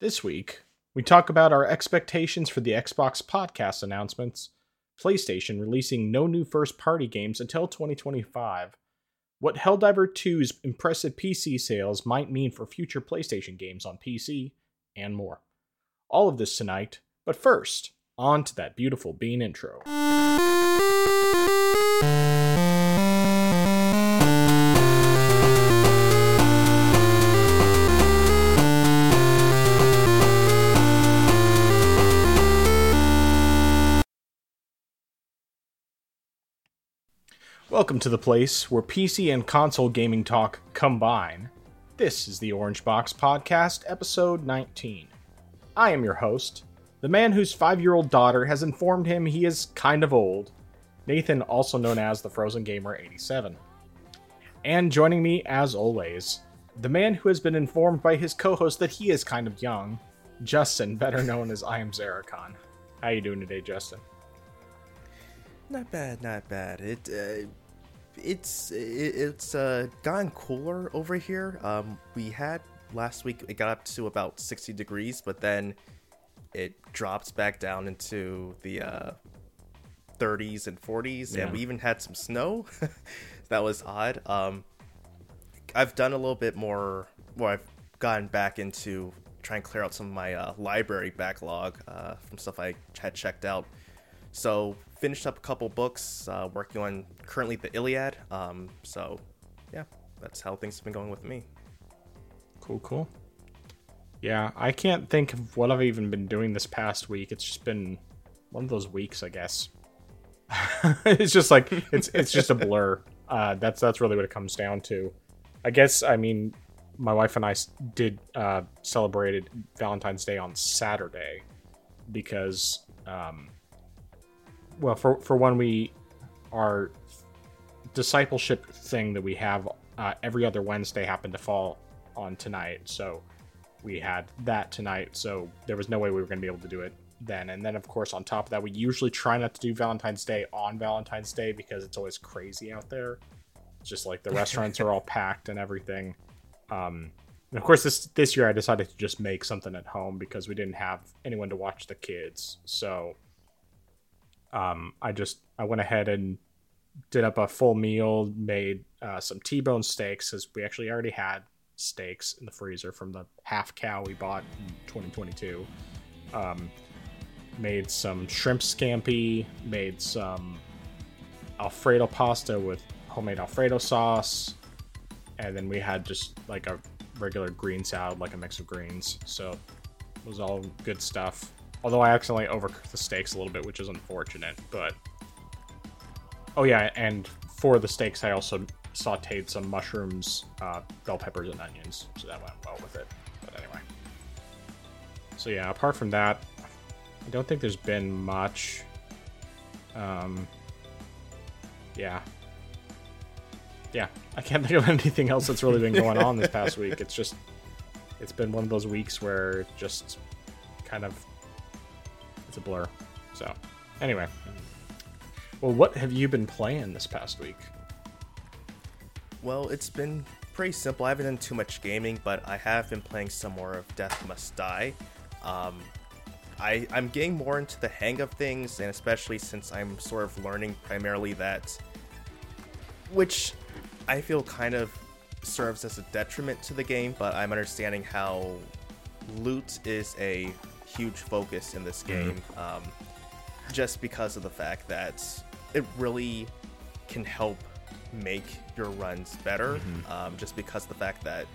This week, we talk about our expectations for the Xbox podcast announcements, PlayStation releasing no new first party games until 2025, what Helldivers 2's impressive PC sales might mean for future PlayStation games on PC, and more. All of this tonight, but first, on to that beautiful Bean intro. Welcome to the place where PC and console gaming talk combine. This is the Orange Box Podcast, episode 19. I am your host, the man whose five year old daughter has informed him he is kind of old, Nathan, also known as the Frozen Gamer 87. And joining me, as always, the man who has been informed by his co host that he is kind of young, Justin, better known as I am Xeracon. How are you doing today, Justin? Not bad, not bad. It uh, it's it, it's uh, gotten cooler over here. Um, we had last week it got up to about 60 degrees, but then it drops back down into the uh, 30s and 40s, Yeah. and we even had some snow. that was odd. Um, I've done a little bit more. Well, I've gotten back into trying to clear out some of my uh, library backlog uh, from stuff I had checked out. So finished up a couple books, uh, working on currently the Iliad. Um, so yeah, that's how things have been going with me. Cool, cool. Yeah, I can't think of what I've even been doing this past week. It's just been one of those weeks, I guess. it's just like it's it's just a blur. Uh, that's that's really what it comes down to. I guess I mean, my wife and I did uh, celebrated Valentine's Day on Saturday because, um, well, for for one, we our discipleship thing that we have uh, every other Wednesday happened to fall on tonight, so we had that tonight. So there was no way we were going to be able to do it then. And then, of course, on top of that, we usually try not to do Valentine's Day on Valentine's Day because it's always crazy out there. It's just like the restaurants are all packed and everything. Um, and of course, this this year I decided to just make something at home because we didn't have anyone to watch the kids. So um, I just I went ahead and did up a full meal, made uh, some T-bone steaks as we actually already had steaks in the freezer from the half cow we bought in 2022. Um, made some shrimp scampi, made some Alfredo pasta with homemade Alfredo sauce, and then we had just like a regular green salad, like a mix of greens. So it was all good stuff. Although I accidentally overcooked the steaks a little bit, which is unfortunate, but Oh yeah, and for the steaks, I also sautéed some mushrooms, uh, bell peppers, and onions, so that went well with it. But anyway, so yeah, apart from that, I don't think there's been much. Um, yeah, yeah, I can't think of anything else that's really been going on this past week. It's just, it's been one of those weeks where just kind of, it's a blur. So, anyway. Well, what have you been playing this past week? Well, it's been pretty simple. I haven't done too much gaming, but I have been playing some more of Death Must Die. Um, I, I'm getting more into the hang of things, and especially since I'm sort of learning primarily that, which I feel kind of serves as a detriment to the game, but I'm understanding how loot is a huge focus in this game, um, just because of the fact that it really can help make your runs better, um, just because of the fact that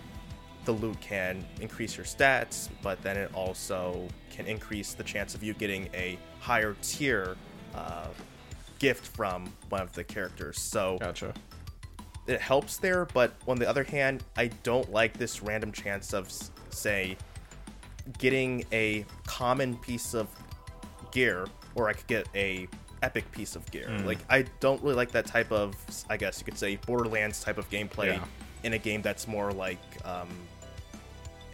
the loot can increase your stats, but then it also can increase the chance of you getting a higher tier uh, gift from one of the characters. So Gotcha. it helps there, but on the other hand, I don't like this random chance of, say, getting a common piece of gear, or I could get a epic piece of gear. Like I don't really like that type of, I guess you could say, Borderlands type of gameplay Yeah. in a game that's more like um,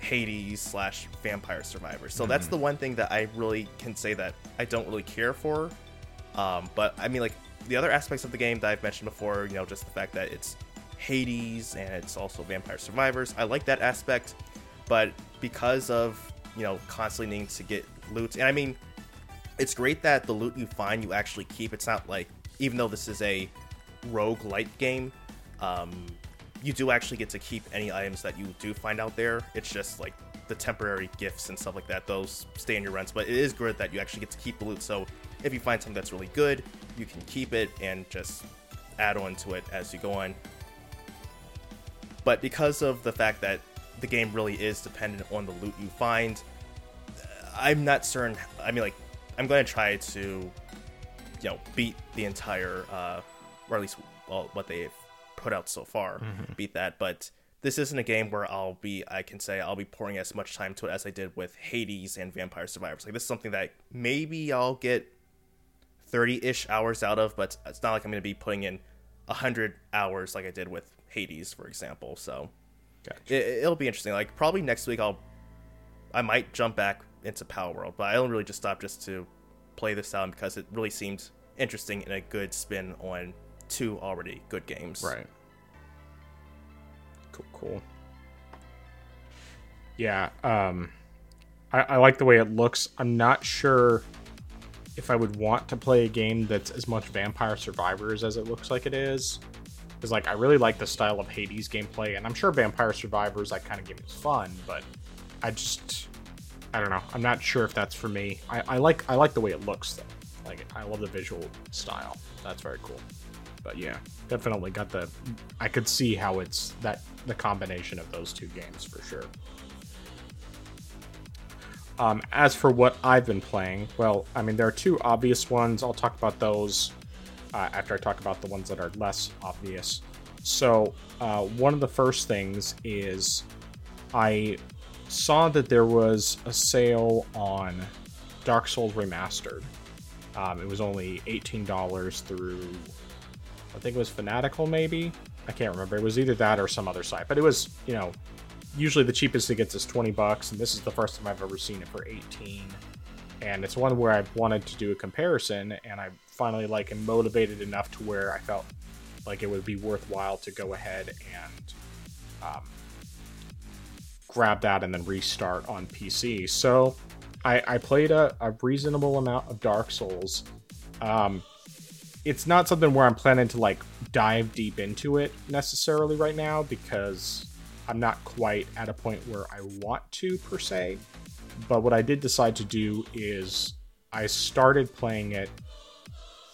Hades slash Vampire Survivor. So that's the one thing that I really can say that I don't really care for. Um, but I mean, like the other aspects of the game that I've mentioned before, you know, just the fact that it's Hades and it's also Vampire Survivors. I like that aspect, but because of you know, constantly needing to get loot. And I mean, it's great that the loot you find you actually keep. It's not like, even though this is a rogue light game, um, you do actually get to keep any items that you do find out there. It's just like the temporary gifts and stuff like that; those stay in your runs. But it is good that you actually get to keep the loot. So if you find something that's really good, you can keep it and just add on to it as you go on. But because of the fact that the game really is dependent on the loot you find, I'm not certain. I mean, like, I'm going to try to, you know, beat the entire, uh, or at least well, what they've put out so far, mm-hmm. beat that. But this isn't a game where I'll be, I can say, I'll be pouring as much time to it as I did with Hades and Vampire Survivors. Like, this is something that maybe I'll get 30 ish hours out of, but it's not like I'm going to be putting in 100 hours like I did with Hades, for example. So gotcha. it, will be interesting. Like, probably next week, I'll, I might jump back into Palworld, but I don't really just stop just to play this out because it really seemed interesting and a good spin on two already good games. Right. Cool, cool. Yeah, um, I, I like the way it looks. I'm not sure if I would want to play a game that's as much Vampire Survivors as it looks like it is. Because like I really like the style of Hades gameplay, and I'm sure Vampire Survivors that kind of game is fun, but I just I don't know. I'm not sure if that's for me. I, I like I like the way it looks though. Like I love the visual style. That's very cool. But yeah, definitely got the. I could see how it's that the combination of those two games for sure. Um, as for what I've been playing, well, I mean, there are two obvious ones. I'll talk about those uh, after I talk about the ones that are less obvious. So, uh, one of the first things is I saw that there was a sale on Dark Souls Remastered. Um, it was only $18 through I think it was Fanatical, maybe. I can't remember. It was either that or some other site, but it was, you know, usually the cheapest it gets is 20 bucks, and this is the first time I've ever seen it for 18. And it's one where I wanted to do a comparison, and I finally like am motivated enough to where I felt like it would be worthwhile to go ahead and um, grab that and then restart on PC. So I, I played a, a, reasonable amount of Dark Souls. Um, it's not something where I'm planning to like dive deep into it necessarily right now because I'm not quite at a point where I want to per se. But what I did decide to do is I started playing it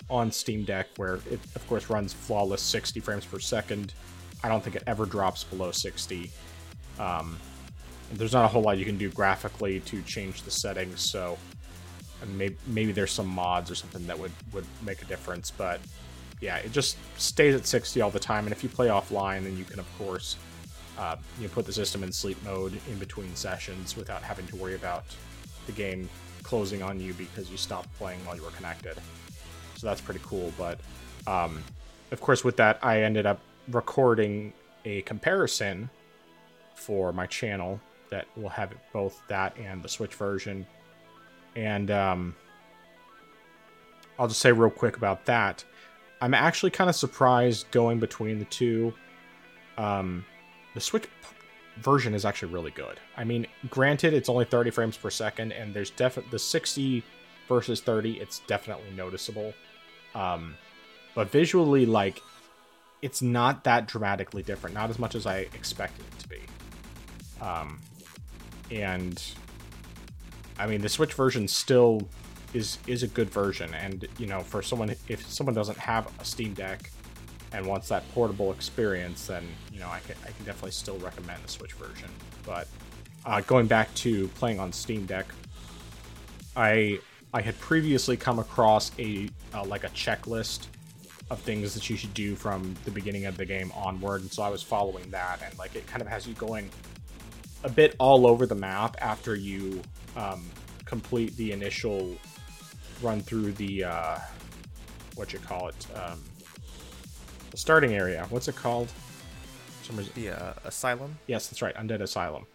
on Steam Deck where it of course runs flawless 60 frames per second. I don't think it ever drops below 60. Um, there's not a whole lot you can do graphically to change the settings, so maybe maybe there's some mods or something that would would make a difference but yeah it just stays at 60 all the time and if you play offline then you can of course uh, you know, put the system in sleep mode in between sessions without having to worry about the game closing on you because you stopped playing while you were connected so that's pretty cool but um, of course with that i ended up recording a comparison for my channel that will have both that and the switch version and um, I'll just say real quick about that. I'm actually kind of surprised going between the two. Um, the Switch version is actually really good. I mean, granted, it's only 30 frames per second, and there's definitely the 60 versus 30. It's definitely noticeable. Um, but visually, like, it's not that dramatically different. Not as much as I expected it to be. Um, and I mean, the Switch version still is is a good version, and you know, for someone if someone doesn't have a Steam Deck and wants that portable experience, then you know, I can I can definitely still recommend the Switch version. But uh, going back to playing on Steam Deck, I I had previously come across a uh, like a checklist of things that you should do from the beginning of the game onward, and so I was following that, and like it kind of has you going a bit all over the map after you um, complete the initial run through the uh, what you call it, um, the starting area. What's it called? The uh, asylum. Yes, that's right, undead asylum.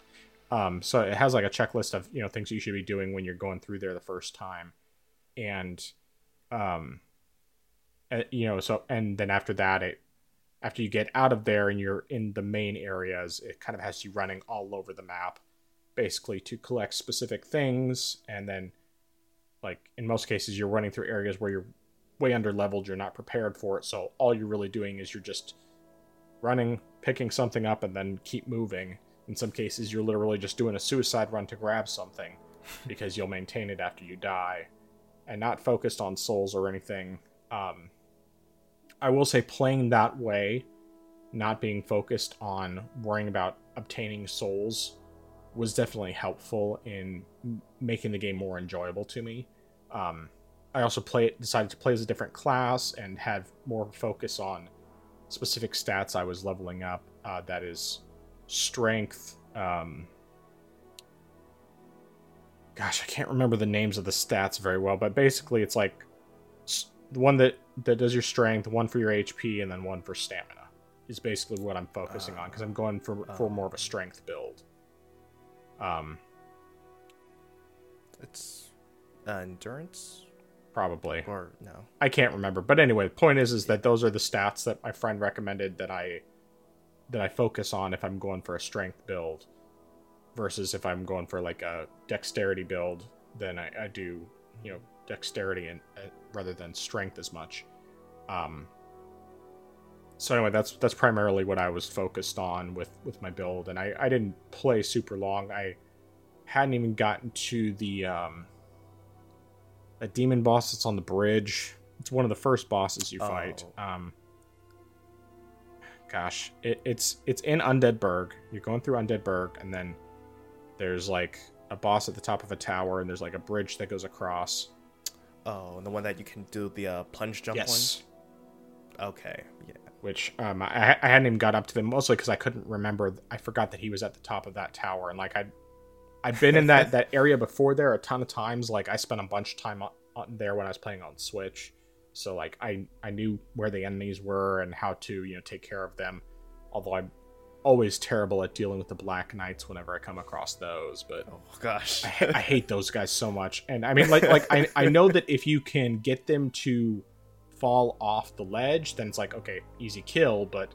Um, so it has like a checklist of you know things you should be doing when you're going through there the first time, and um, you know so and then after that it after you get out of there and you're in the main areas, it kind of has you running all over the map basically to collect specific things and then like in most cases you're running through areas where you're way under leveled you're not prepared for it. So all you're really doing is you're just running picking something up and then keep moving. In some cases you're literally just doing a suicide run to grab something because you'll maintain it after you die. And not focused on souls or anything. Um, i will say playing that way not being focused on worrying about obtaining souls was definitely helpful in making the game more enjoyable to me. Um, I also play decided to play as a different class and had more focus on specific stats I was leveling up. Uh, that is strength. Um, gosh, I can't remember the names of the stats very well, but basically it's like the one that that does your strength, one for your HP, and then one for stamina. Is basically what I'm focusing uh, on because I'm going for uh, for more of a strength build. Um, it's uh, endurance, probably, or no, I can't remember. But anyway, the point is, is that those are the stats that my friend recommended that I that I focus on if I'm going for a strength build, versus if I'm going for like a dexterity build, then I, I do you know dexterity and uh, rather than strength as much. Um, so anyway, that's that's primarily what I was focused on with with my build, and I I didn't play super long. I hadn't even gotten to the um, a demon boss that's on the bridge. It's one of the first bosses you fight. Oh. Um, gosh, it, it's it's in Undeadburg. You're going through Undeadburg, and then there's like a boss at the top of a tower, and there's like a bridge that goes across. Oh, and the one that you can do the uh, plunge jump yes. one. Okay, yeah which um, I, I hadn't even got up to them mostly because I couldn't remember. I forgot that he was at the top of that tower, and like I, I'd been in that that area before there a ton of times. Like I spent a bunch of time on, on there when I was playing on Switch, so like I I knew where the enemies were and how to you know take care of them. Although I'm always terrible at dealing with the Black Knights whenever I come across those. But oh gosh, I, I hate those guys so much. And I mean, like like I I know that if you can get them to fall off the ledge, then it's like, okay, easy kill. But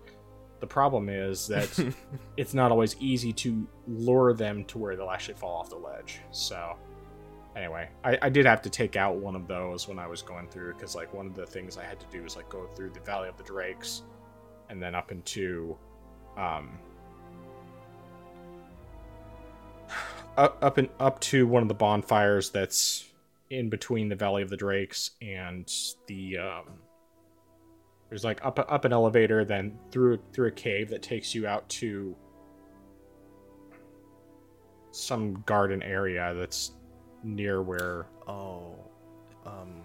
the problem is that it's not always easy to lure them to where they'll actually fall off the ledge. So, anyway, I, I did have to take out one of those when I was going through because, like, one of the things I had to do was like go through the Valley of the Drakes and then up into, um, up up and up to one of the bonfires that's in between the Valley of the Drakes and the um, there's like up up an elevator, then through through a cave that takes you out to some garden area that's near where. Oh, um,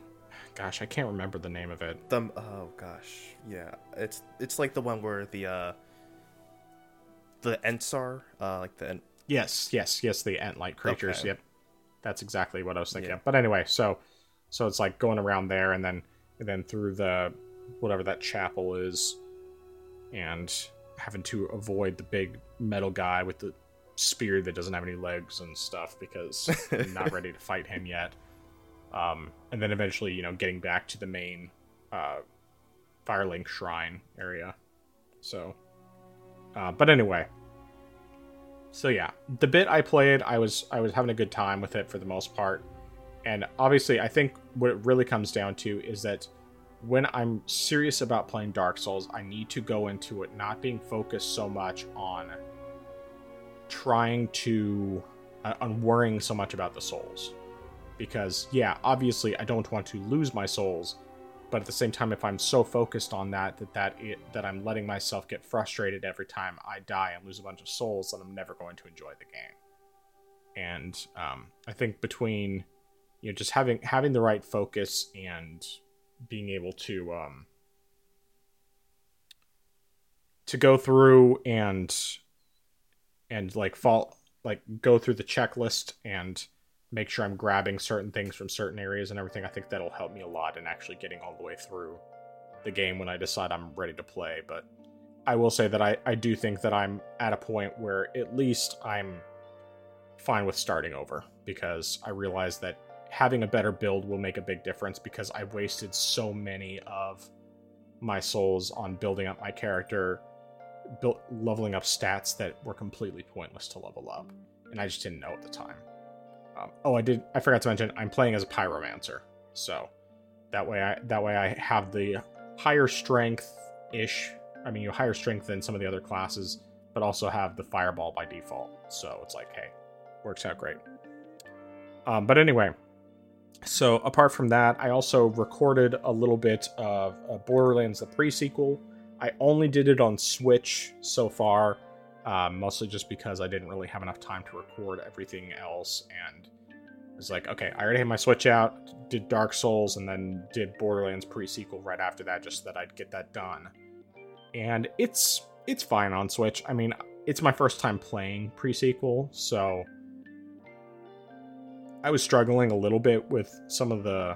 gosh, I can't remember the name of it. The oh gosh, yeah, it's it's like the one where the uh the Ents uh, like the. Ent- Yes, yes, yes, the ant like creatures. Okay. Yep, that's exactly what I was thinking. Yeah. But anyway, so so it's like going around there and then and then through the whatever that chapel is and having to avoid the big metal guy with the spear that doesn't have any legs and stuff because I'm not ready to fight him yet. Um, and then eventually, you know, getting back to the main uh, Firelink Shrine area. So, uh, but anyway, so yeah, the bit I played, I was I was having a good time with it for the most part, and obviously, I think what it really comes down to is that when I'm serious about playing Dark Souls, I need to go into it not being focused so much on trying to uh, on worrying so much about the souls. Because yeah, obviously I don't want to lose my souls, but at the same time if I'm so focused on that that that it, that I'm letting myself get frustrated every time I die and lose a bunch of souls, then I'm never going to enjoy the game. And um, I think between you know just having having the right focus and being able to um, to go through and and like fall like go through the checklist and make sure I'm grabbing certain things from certain areas and everything. I think that'll help me a lot in actually getting all the way through the game when I decide I'm ready to play. But I will say that I, I do think that I'm at a point where at least I'm fine with starting over because I realize that having a better build will make a big difference because I wasted so many of my souls on building up my character, built leveling up stats that were completely pointless to level up. and I just didn't know at the time. Um, oh, I did. I forgot to mention I'm playing as a pyromancer, so that way I that way I have the higher strength ish. I mean, you higher strength than some of the other classes, but also have the fireball by default. So it's like, hey, works out great. Um, but anyway, so apart from that, I also recorded a little bit of uh, Borderlands the pre-sequel. I only did it on Switch so far, uh, mostly just because I didn't really have enough time to record everything else, and it's like, okay, I already had my Switch out, did Dark Souls, and then did Borderlands pre-sequel right after that, just so that I'd get that done. And it's it's fine on Switch. I mean, it's my first time playing pre-sequel, so I was struggling a little bit with some of the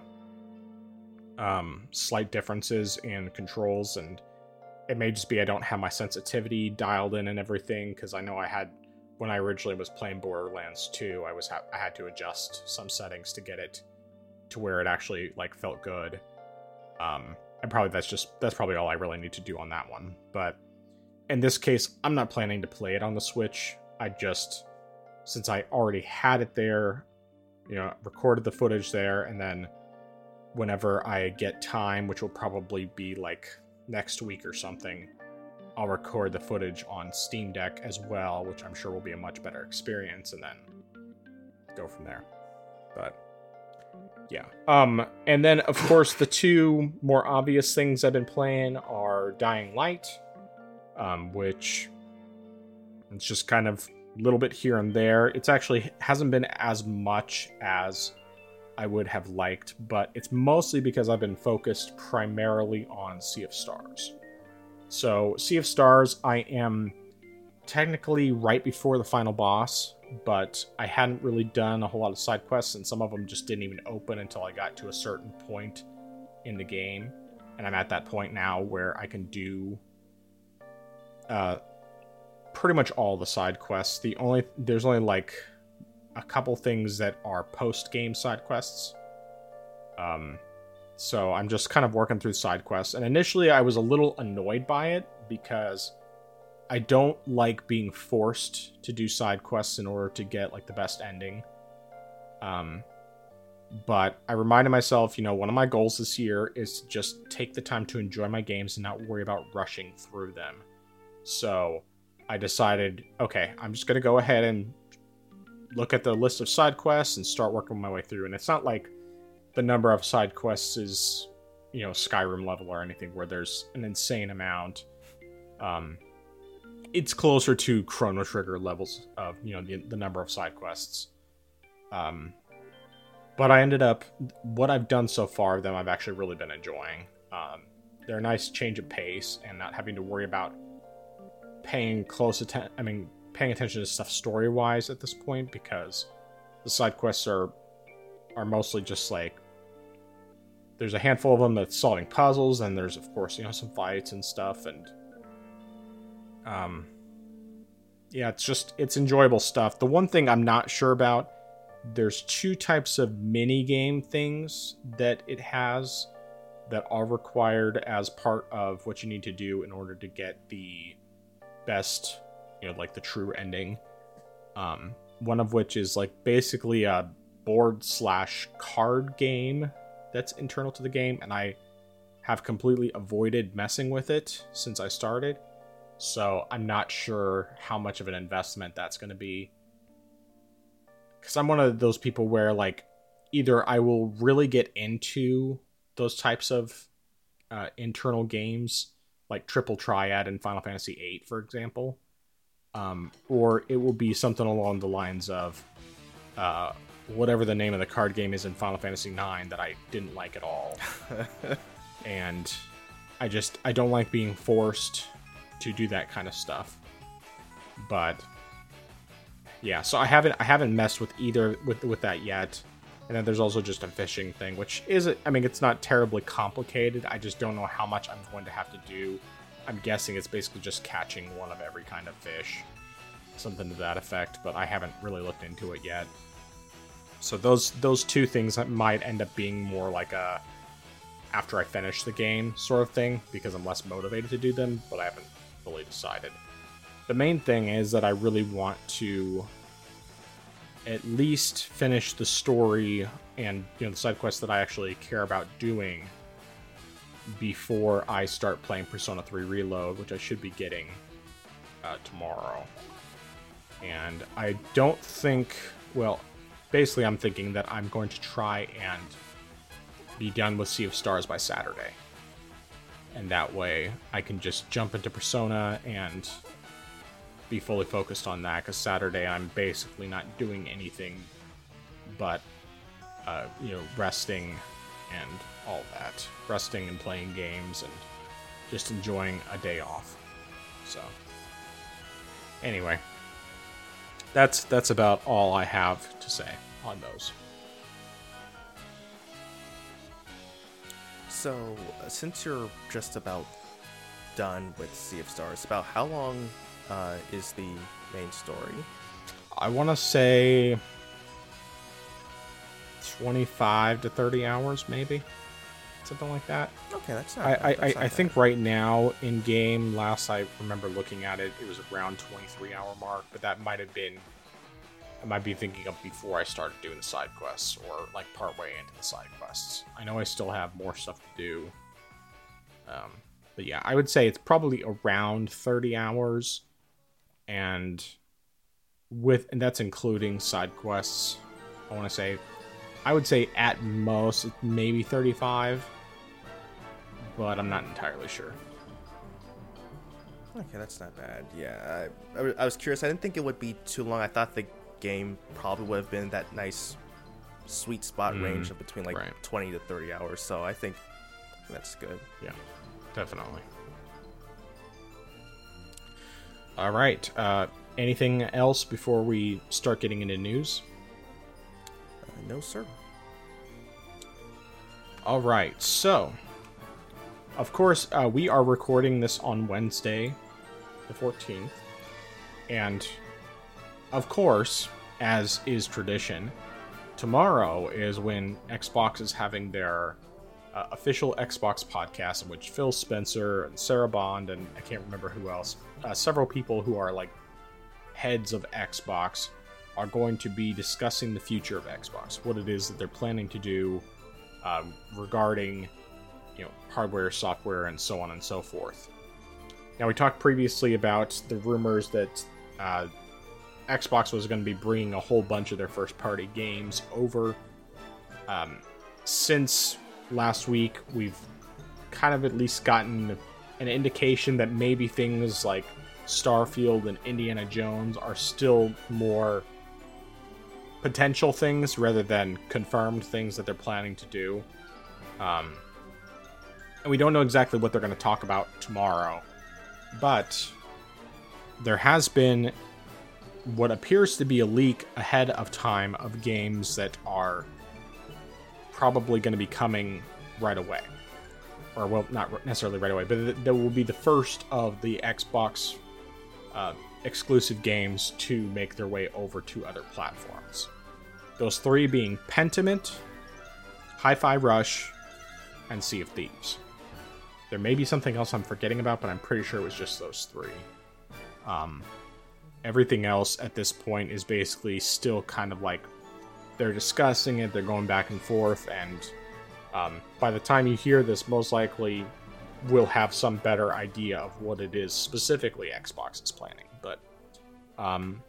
um, slight differences in controls, and it may just be I don't have my sensitivity dialed in and everything because I know I had when I originally was playing Borderlands 2, I was ha- I had to adjust some settings to get it to where it actually like felt good. Um, and probably that's just that's probably all I really need to do on that one. But in this case, I'm not planning to play it on the Switch. I just since I already had it there, you know, recorded the footage there, and then whenever I get time, which will probably be like next week or something, I'll record the footage on Steam Deck as well, which I'm sure will be a much better experience, and then go from there. But yeah. Um, and then of course the two more obvious things I've been playing are Dying Light, um, which it's just kind of little bit here and there. It's actually hasn't been as much as I would have liked, but it's mostly because I've been focused primarily on Sea of Stars. So, Sea of Stars, I am technically right before the final boss, but I hadn't really done a whole lot of side quests, and some of them just didn't even open until I got to a certain point in the game. And I'm at that point now where I can do uh, pretty much all the side quests. The only there's only like a couple things that are post game side quests. Um, so I'm just kind of working through side quests. And initially, I was a little annoyed by it because I don't like being forced to do side quests in order to get like the best ending. Um, but I reminded myself, you know, one of my goals this year is to just take the time to enjoy my games and not worry about rushing through them. So I decided, okay, I'm just going to go ahead and look at the list of side quests and start working my way through. And it's not like the number of side quests is, you know, Skyrim level or anything where there's an insane amount. Um, it's closer to Chrono Trigger levels of, you know, the, the number of side quests. Um, but I ended up, what I've done so far, of them I've actually really been enjoying. Um, they're a nice change of pace and not having to worry about paying close attention. I mean, paying attention to stuff story wise at this point because the side quests are are mostly just like there's a handful of them that's solving puzzles, and there's of course you know some fights and stuff, and um, yeah, it's just it's enjoyable stuff. The one thing I'm not sure about, there's two types of mini game things that it has that are required as part of what you need to do in order to get the best, you know, like the true ending. Um, one of which is like basically a board slash card game that's internal to the game, and I have completely avoided messing with it since I started. So I'm not sure how much of an investment that's going to be. Because I'm one of those people where, like, either I will really get into those types of uh, internal games like Triple Triad in Final Fantasy VIII, for example, um, or it will be something along the lines of uh, whatever the name of the card game is in Final Fantasy IX that I didn't like at all, and I just I don't like being forced to do that kind of stuff. But yeah, so I haven't I haven't messed with either with with that yet. And then there's also just a fishing thing, which is, I mean, it's not terribly complicated. I just don't know how much I'm going to have to do. I'm guessing it's basically just catching one of every kind of fish, something to that effect. But I haven't really looked into it yet. So those those two things might end up being more like a after I finish the game sort of thing because I'm less motivated to do them, but I haven't fully decided. The main thing is that I really want to at least finish the story and you know the side quests that I actually care about doing before I start playing Persona 3 Reload, which I should be getting uh, tomorrow. And I don't think, well, basically, I'm thinking that I'm going to try and be done with Sea of Stars by Saturday. And that way, I can just jump into Persona and be fully focused on that. Because Saturday, I'm basically not doing anything but, uh, you know, resting and all that. Resting and playing games and just enjoying a day off. So, anyway, that's that's about all I have to say on those. So, since you're just about done with Sea of Stars, about how long uh, is the main story? I want to say 25 to 30 hours, maybe something like that. Okay, that's not. I I, that's not I think right now in game, last I remember looking at it, it was around 23 hour mark, but that might have been. I might be thinking of before I started doing the side quests or like partway into the side quests. I know I still have more stuff to do. Um, but yeah, I would say it's probably around 30 hours, and with and that's including side quests. I want to say, I would say at most maybe 35 but I'm not entirely sure. Okay, that's not bad. Yeah, I, I, I was curious. I didn't think it would be too long. I thought the game probably would have been that nice, sweet spot Mm, range of between like right. 20 to 30 hours. So I think that's good. Yeah, definitely. All right. Uh, anything else before we start getting into news? Uh, no, sir. All right. So, of course, uh, we are recording this on Wednesday, the 14th. And, of course, as is tradition, tomorrow is when Xbox is having their uh, official Xbox podcast, in which Phil Spencer and Sarah Bond, and I can't remember who else, uh, several people who are like heads of Xbox, are going to be discussing the future of Xbox, what it is that they're planning to do um, regarding you know hardware, software, and so on and so forth. Now we talked previously about the rumors that uh, Xbox was going to be bringing a whole bunch of their first-party games over. Um, since last week, we've kind of at least gotten an indication that maybe things like Starfield and Indiana Jones are still more potential things rather than confirmed things that they're planning to do. Um, and we don't know exactly what they're going to talk about tomorrow, but there has been what appears to be a leak ahead of time of games that are probably going to be coming right away. Or, well, not necessarily right away, but th- that will be the first of the Xbox uh, exclusive games to make their way over to other platforms. Those three being Pentiment, Hi Fi Rush, and Sea of Thieves. There may be something else I'm forgetting about, but I'm pretty sure it was just those three. Um, everything else at this point is basically still kind of like they're discussing it, they're going back and forth, and um, by the time you hear this, most likely we'll have some better idea of what it is specifically Xbox is planning. But um,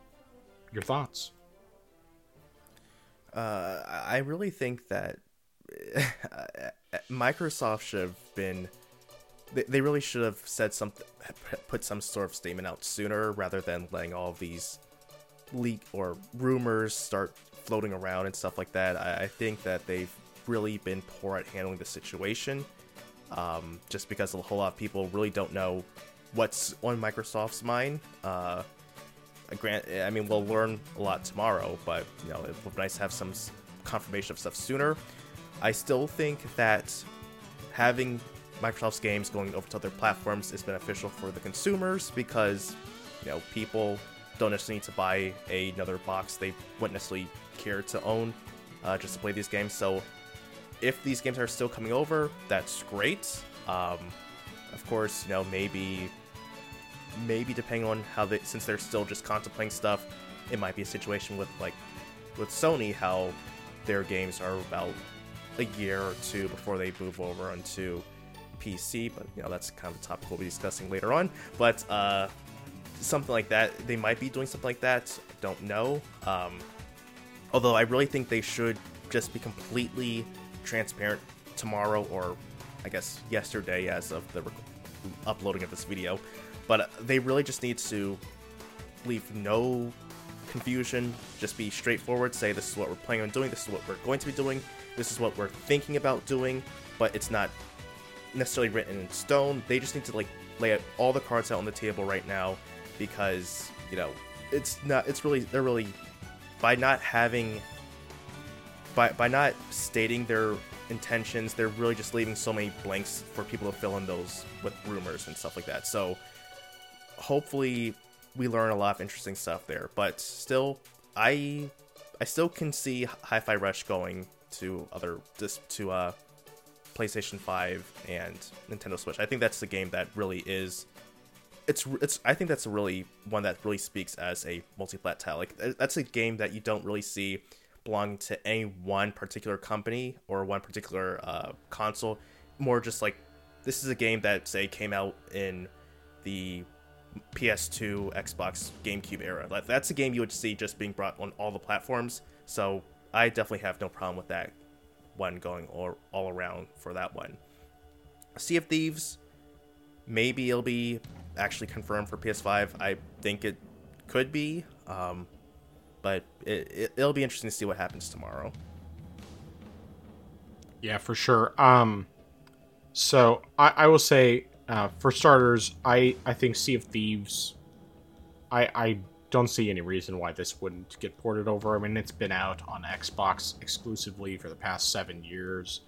your thoughts? Uh, I really think that Microsoft should have been. They, really should have said something, put some sort of statement out sooner rather than letting all these leak or rumors start floating around and stuff like that. I think that they've really been poor at handling the situation. Um, just because a whole lot of people really don't know what's on Microsoft's mind. Uh, grant i mean we'll learn a lot tomorrow but you know it would be nice to have some confirmation of stuff sooner i still think that having microsoft's games going over to other platforms is beneficial for the consumers because you know people don't necessarily need to buy another box they wouldn't necessarily care to own uh, just to play these games so if these games are still coming over that's great um, of course you know maybe maybe depending on how they since they're still just contemplating stuff it might be a situation with like with Sony how their games are about a year or two before they move over onto PC. But you know that's kind of the topic we'll be discussing later on. But uh, something like that, they might be doing something like that. Don't know. Um, although I really think they should just be completely transparent tomorrow or I guess yesterday as of the rec- uploading of this video. But they really just need to leave no confusion, just be straightforward, say this is what we're planning on doing, this is what we're going to be doing, this is what we're thinking about doing, but it's not necessarily written in stone. They just need to like lay out all the cards out on the table right now because, you know, it's not it's really they're really by not having by by not stating their intentions, they're really just leaving so many blanks for people to fill in those with rumors and stuff like that. So hopefully we learn a lot of interesting stuff there. But still, I I still can see Hi-Fi Rush going to other just to uh PlayStation 5 and Nintendo Switch. I think that's the game that really is it's it's I think that's really one that really speaks as a multi-plat. Like that's a game that you don't really see belonging to any one particular company or one particular uh, console. More just like this is a game that say came out in the PS2, Xbox, GameCube era. Like that's a game you would see just being brought on all the platforms. So I definitely have no problem with that one going all, all around for that one. Sea of Thieves, maybe it'll be actually confirmed for PS5. I think it could be, um, but it, it, will be interesting to see what happens tomorrow. Yeah, for sure. Um, so I, I will say, uh, for starters, I, I think Sea of Thieves, I, I don't see any reason why this wouldn't get ported over. I mean, it's been out on Xbox exclusively for the past seven years.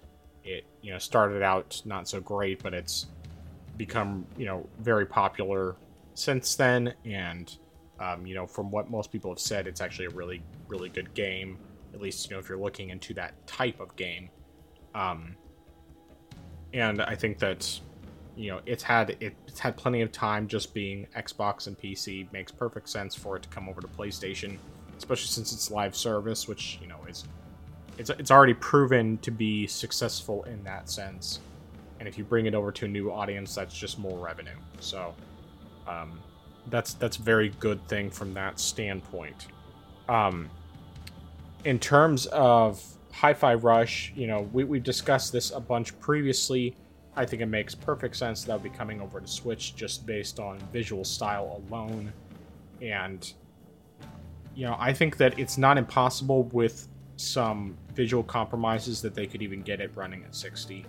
It you know started out not so great, but it's become you know very popular since then. And um, you know, from what most people have said, it's actually a really really good game. At least you know if you're looking into that type of game. Um, and I think that you know it's had it's had plenty of time just being Xbox and PC makes perfect sense for it to come over to PlayStation, especially since it's live service, which you know is it's it's already proven to be successful in that sense. And if you bring it over to a new audience, that's just more revenue. So um, that's that's a very good thing from that standpoint. Um, in terms of Hi-Fi Rush, you know, we, we've discussed this a bunch previously I think it makes perfect sense that would be coming over to Switch just based on visual style alone. And, you know, I think that it's not impossible with some visual compromises that they could even get it running at 60.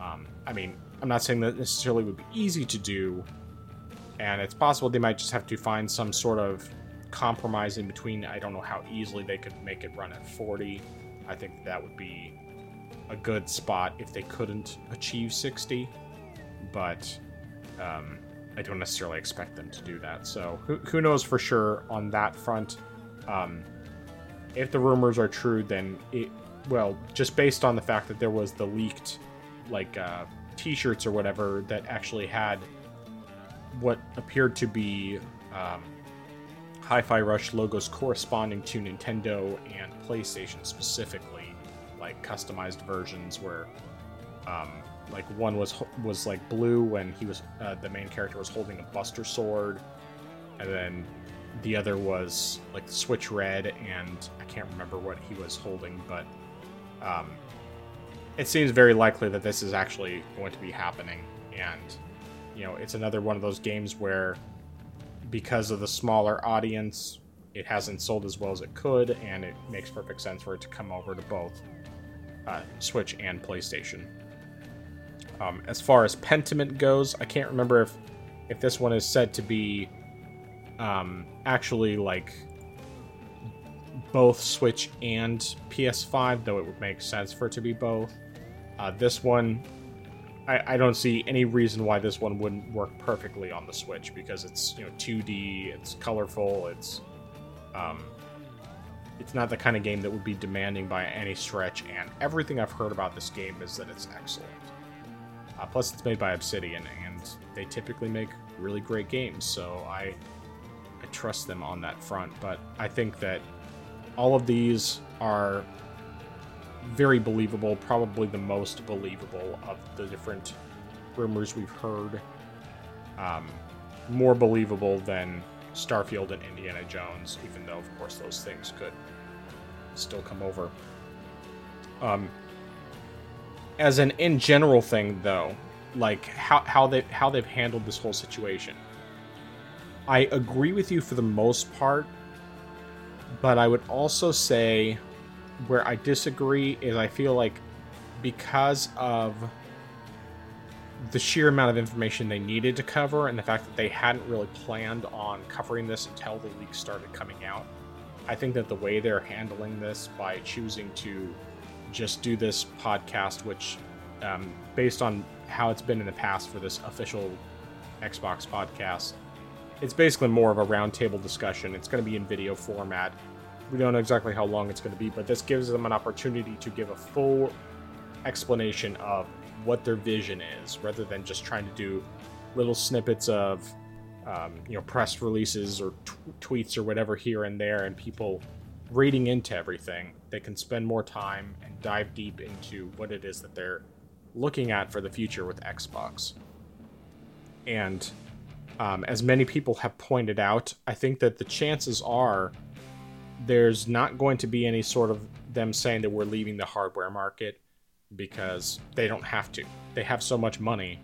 Um, I mean, I'm not saying that necessarily would be easy to do, and it's possible they might just have to find some sort of compromise in between. I don't know how easily they could make it run at 40. I think that would be a good spot if they couldn't achieve 60, but um, I don't necessarily expect them to do that. So who, who knows for sure on that front. Um, if the rumors are true, then it, well, just based on the fact that there was the leaked, like, uh, t shirts or whatever that actually had what appeared to be um, Hi Fi Rush logos corresponding to Nintendo and PlayStation specifically like customized versions where um, like one was was like blue when he was uh, the main character was holding a buster sword and then the other was like switch red and i can't remember what he was holding but um, it seems very likely that this is actually going to be happening and you know it's another one of those games where because of the smaller audience it hasn't sold as well as it could and it makes perfect sense for it to come over to both uh, Switch and PlayStation. Um, as far as Pentiment goes, I can't remember if if this one is said to be um, actually like both Switch and PS5, though it would make sense for it to be both. Uh, this one, I, I, don't see any reason why this one wouldn't work perfectly on the Switch because it's you know 2D, it's colorful, it's um, it's not the kind of game that would be demanding by any stretch, and everything I've heard about this game is that it's excellent. Uh, plus, it's made by Obsidian, and they typically make really great games, so I I trust them on that front. But I think that all of these are very believable, probably the most believable of the different rumors we've heard. Um, more believable than Starfield and Indiana Jones, even though, of course, those things could still come over. Um, as an in general thing, though, like how how they how they've handled this whole situation, I agree with you for the most part, but I would also say where I disagree is I feel like because of the sheer amount of information they needed to cover and the fact that they hadn't really planned on covering this until the leaks started coming out. I think that the way they're handling this by choosing to just do this podcast, which, um, based on how it's been in the past for this official Xbox podcast, it's basically more of a roundtable discussion. It's going to be in video format. We don't know exactly how long it's going to be, but this gives them an opportunity to give a full explanation of what their vision is, rather than just trying to do little snippets of, um, you know, press releases or t- tweets or whatever here and there, and people reading into everything. They can spend more time and dive deep into what it is that they're looking at for the future with Xbox. And um, as many people have pointed out, I think that the chances are there's not going to be any sort of them saying that we're leaving the hardware market because they don't have to. They have so much money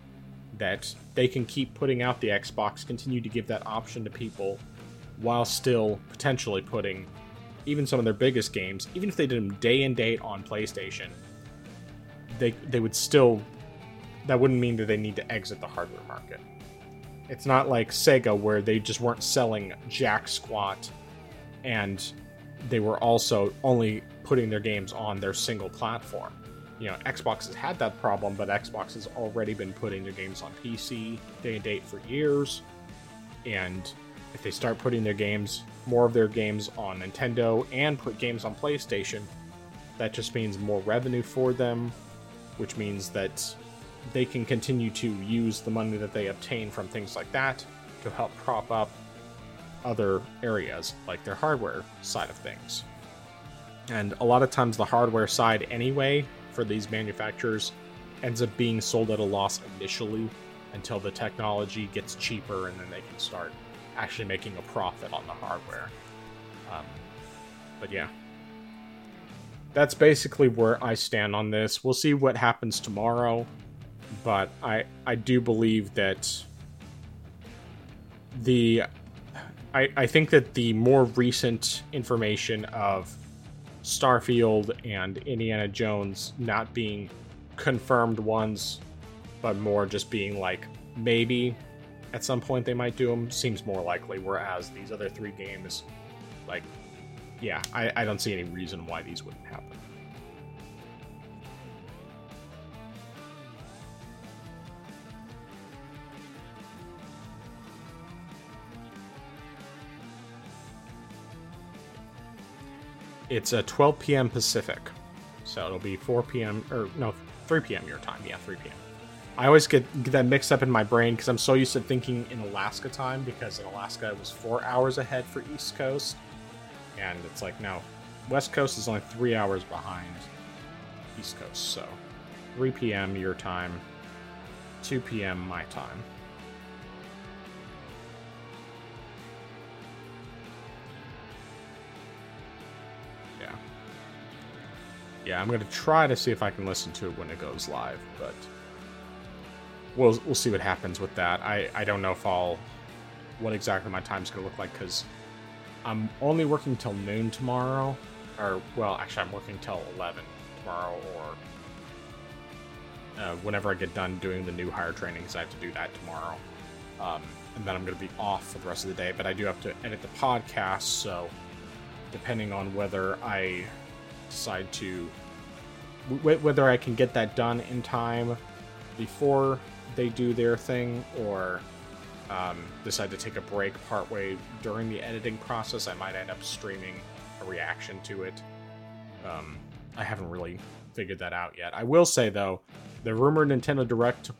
that they can keep putting out the Xbox, continue to give that option to people while still potentially putting even some of their biggest games, even if they did them day and date on PlayStation, they they would still that wouldn't mean that they need to exit the hardware market. It's not like Sega where they just weren't selling jack squat and they were also only putting their games on their single platform you know, Xbox has had that problem, but Xbox has already been putting their games on PC day and date for years. And if they start putting their games, more of their games on Nintendo and put games on PlayStation, that just means more revenue for them, which means that they can continue to use the money that they obtain from things like that to help prop up other areas, like their hardware side of things. And a lot of times, the hardware side, anyway, for these manufacturers ends up being sold at a loss initially until the technology gets cheaper and then they can start actually making a profit on the hardware. Um, but yeah. That's basically where I stand on this. We'll see what happens tomorrow, but I I do believe that the I, I think that the more recent information of Starfield and Indiana Jones not being confirmed ones, but more just being like maybe at some point they might do them seems more likely. Whereas these other three games, like, yeah, I, I don't see any reason why these wouldn't happen. It's a 12 p.m. Pacific, so it'll be 4 p.m. or no 3 p.m. your time. Yeah, 3 p.m. I always get, get that mixed up in my brain because I'm so used to thinking in Alaska time because in Alaska it was four hours ahead for East Coast, and it's like no, West Coast is only three hours behind East Coast. So 3 p.m. your time, 2 p.m. my time. Yeah, I'm gonna try to see if I can listen to it when it goes live, but we'll we'll see what happens with that. I I don't know if I'll what exactly my time's gonna look like because I'm only working till noon tomorrow, or well, actually I'm working till 11 tomorrow, or uh, whenever I get done doing the new hire trainings, I have to do that tomorrow. Um, and then I'm to be off for the rest of the day. But I do have to edit the podcast, so depending on whether I decide to whether I can get that done in time before they do their thing or um, decide to take a break partway during the editing process, I might end up streaming a reaction to it. Um, I haven't really figured that out yet. I will say though, the rumored Nintendo Direct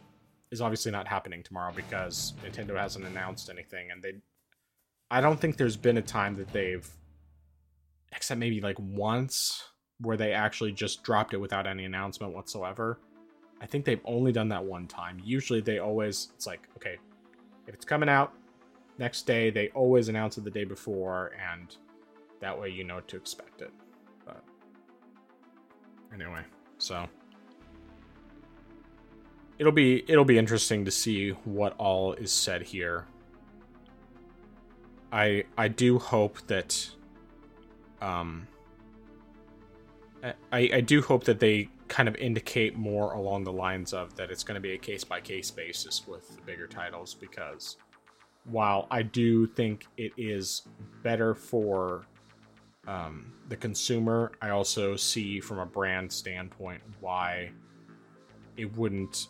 is obviously not happening tomorrow because Nintendo hasn't announced anything, and they. I don't think there's been a time that they've except maybe like once where they actually just dropped it without any announcement whatsoever. I think they've only done that one time. Usually they always it's like, okay, if it's coming out next day, they always announce it the day before and that way you know to expect it. But anyway, so it'll be it'll be interesting to see what all is said here. I I do hope that um I, I do hope that they kind of indicate more along the lines of that it's going to be a case by case basis with the bigger titles because while I do think it is better for um, the consumer, I also see from a brand standpoint why it wouldn't.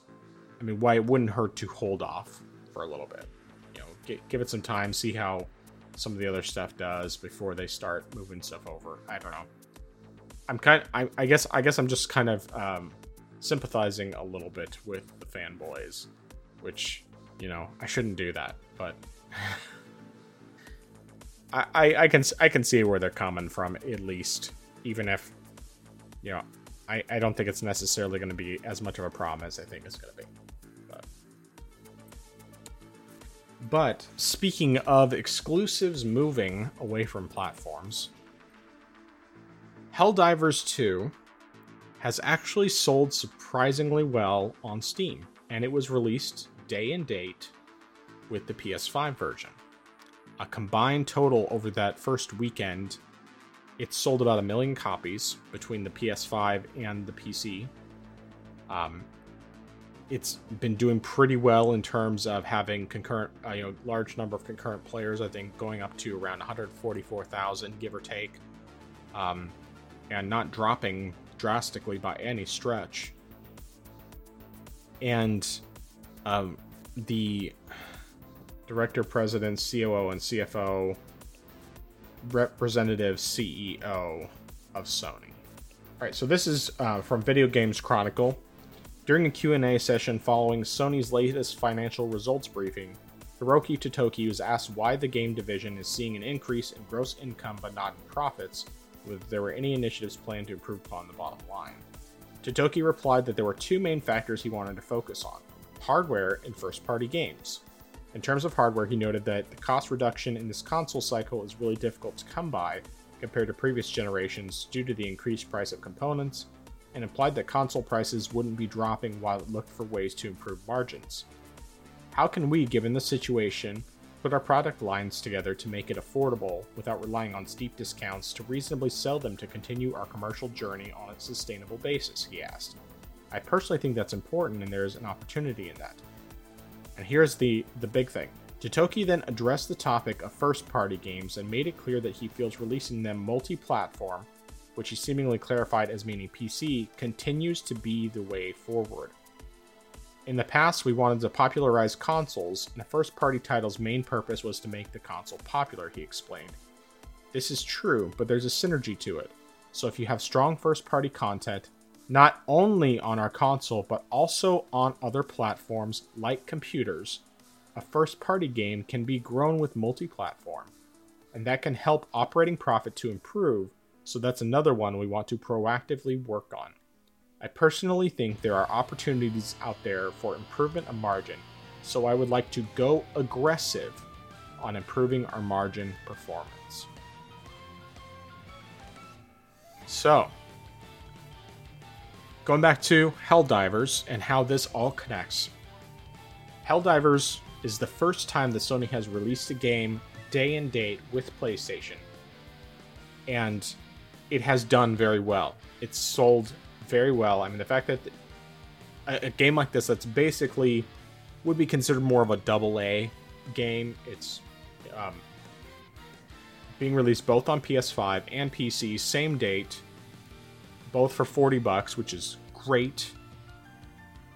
I mean, why it wouldn't hurt to hold off for a little bit. You know, g- give it some time, see how some of the other stuff does before they start moving stuff over. I don't know. I'm kind. I, I guess. I guess I'm just kind of um, sympathizing a little bit with the fanboys, which you know I shouldn't do that, but I, I I can I can see where they're coming from at least, even if you know I I don't think it's necessarily going to be as much of a problem as I think it's going to be. But. But speaking of exclusives moving away from platforms, Helldivers 2 has actually sold surprisingly well on Steam, and it was released day and date with the PS5 version. A combined total over that first weekend, it sold about a million copies between the PS5 and the PC. Um, it's been doing pretty well in terms of having concurrent, uh, you know, large number of concurrent players. I think going up to around 144,000, give or take. Um, and not dropping drastically by any stretch. And um, the director, president, COO, and CFO, representative CEO of Sony. All right, so this is uh, from Video Games Chronicle. During a Q&A session following Sony's latest financial results briefing, Hiroki Totoki was asked why the game division is seeing an increase in gross income but not in profits, whether there were any initiatives planned to improve upon the bottom line. Totoki replied that there were two main factors he wanted to focus on hardware and first party games. In terms of hardware, he noted that the cost reduction in this console cycle is really difficult to come by compared to previous generations due to the increased price of components, and implied that console prices wouldn't be dropping while it looked for ways to improve margins. How can we, given the situation, put our product lines together to make it affordable without relying on steep discounts to reasonably sell them to continue our commercial journey on a sustainable basis? He asked. I personally think that's important and there is an opportunity in that. And here's the, the big thing. Totoki then addressed the topic of first party games and made it clear that he feels releasing them multi platform, which he seemingly clarified as meaning PC, continues to be the way forward. In the past, we wanted to popularize consoles, and the first party title's main purpose was to make the console popular, he explained. This is true, but there's a synergy to it. So if you have strong first party content, not only on our console, but also on other platforms like computers, a first party game can be grown with multi platform. And that can help operating profit to improve, so that's another one we want to proactively work on. I personally think there are opportunities out there for improvement of margin, so I would like to go aggressive on improving our margin performance. So, going back to Helldivers and how this all connects. Helldivers is the first time that Sony has released a game day and date with PlayStation. And it has done very well. It's sold very well. I mean, the fact that a, a game like this that's basically would be considered more of a double A game. It's um, being released both on PS5 and PC, same date, both for 40 bucks, which is great.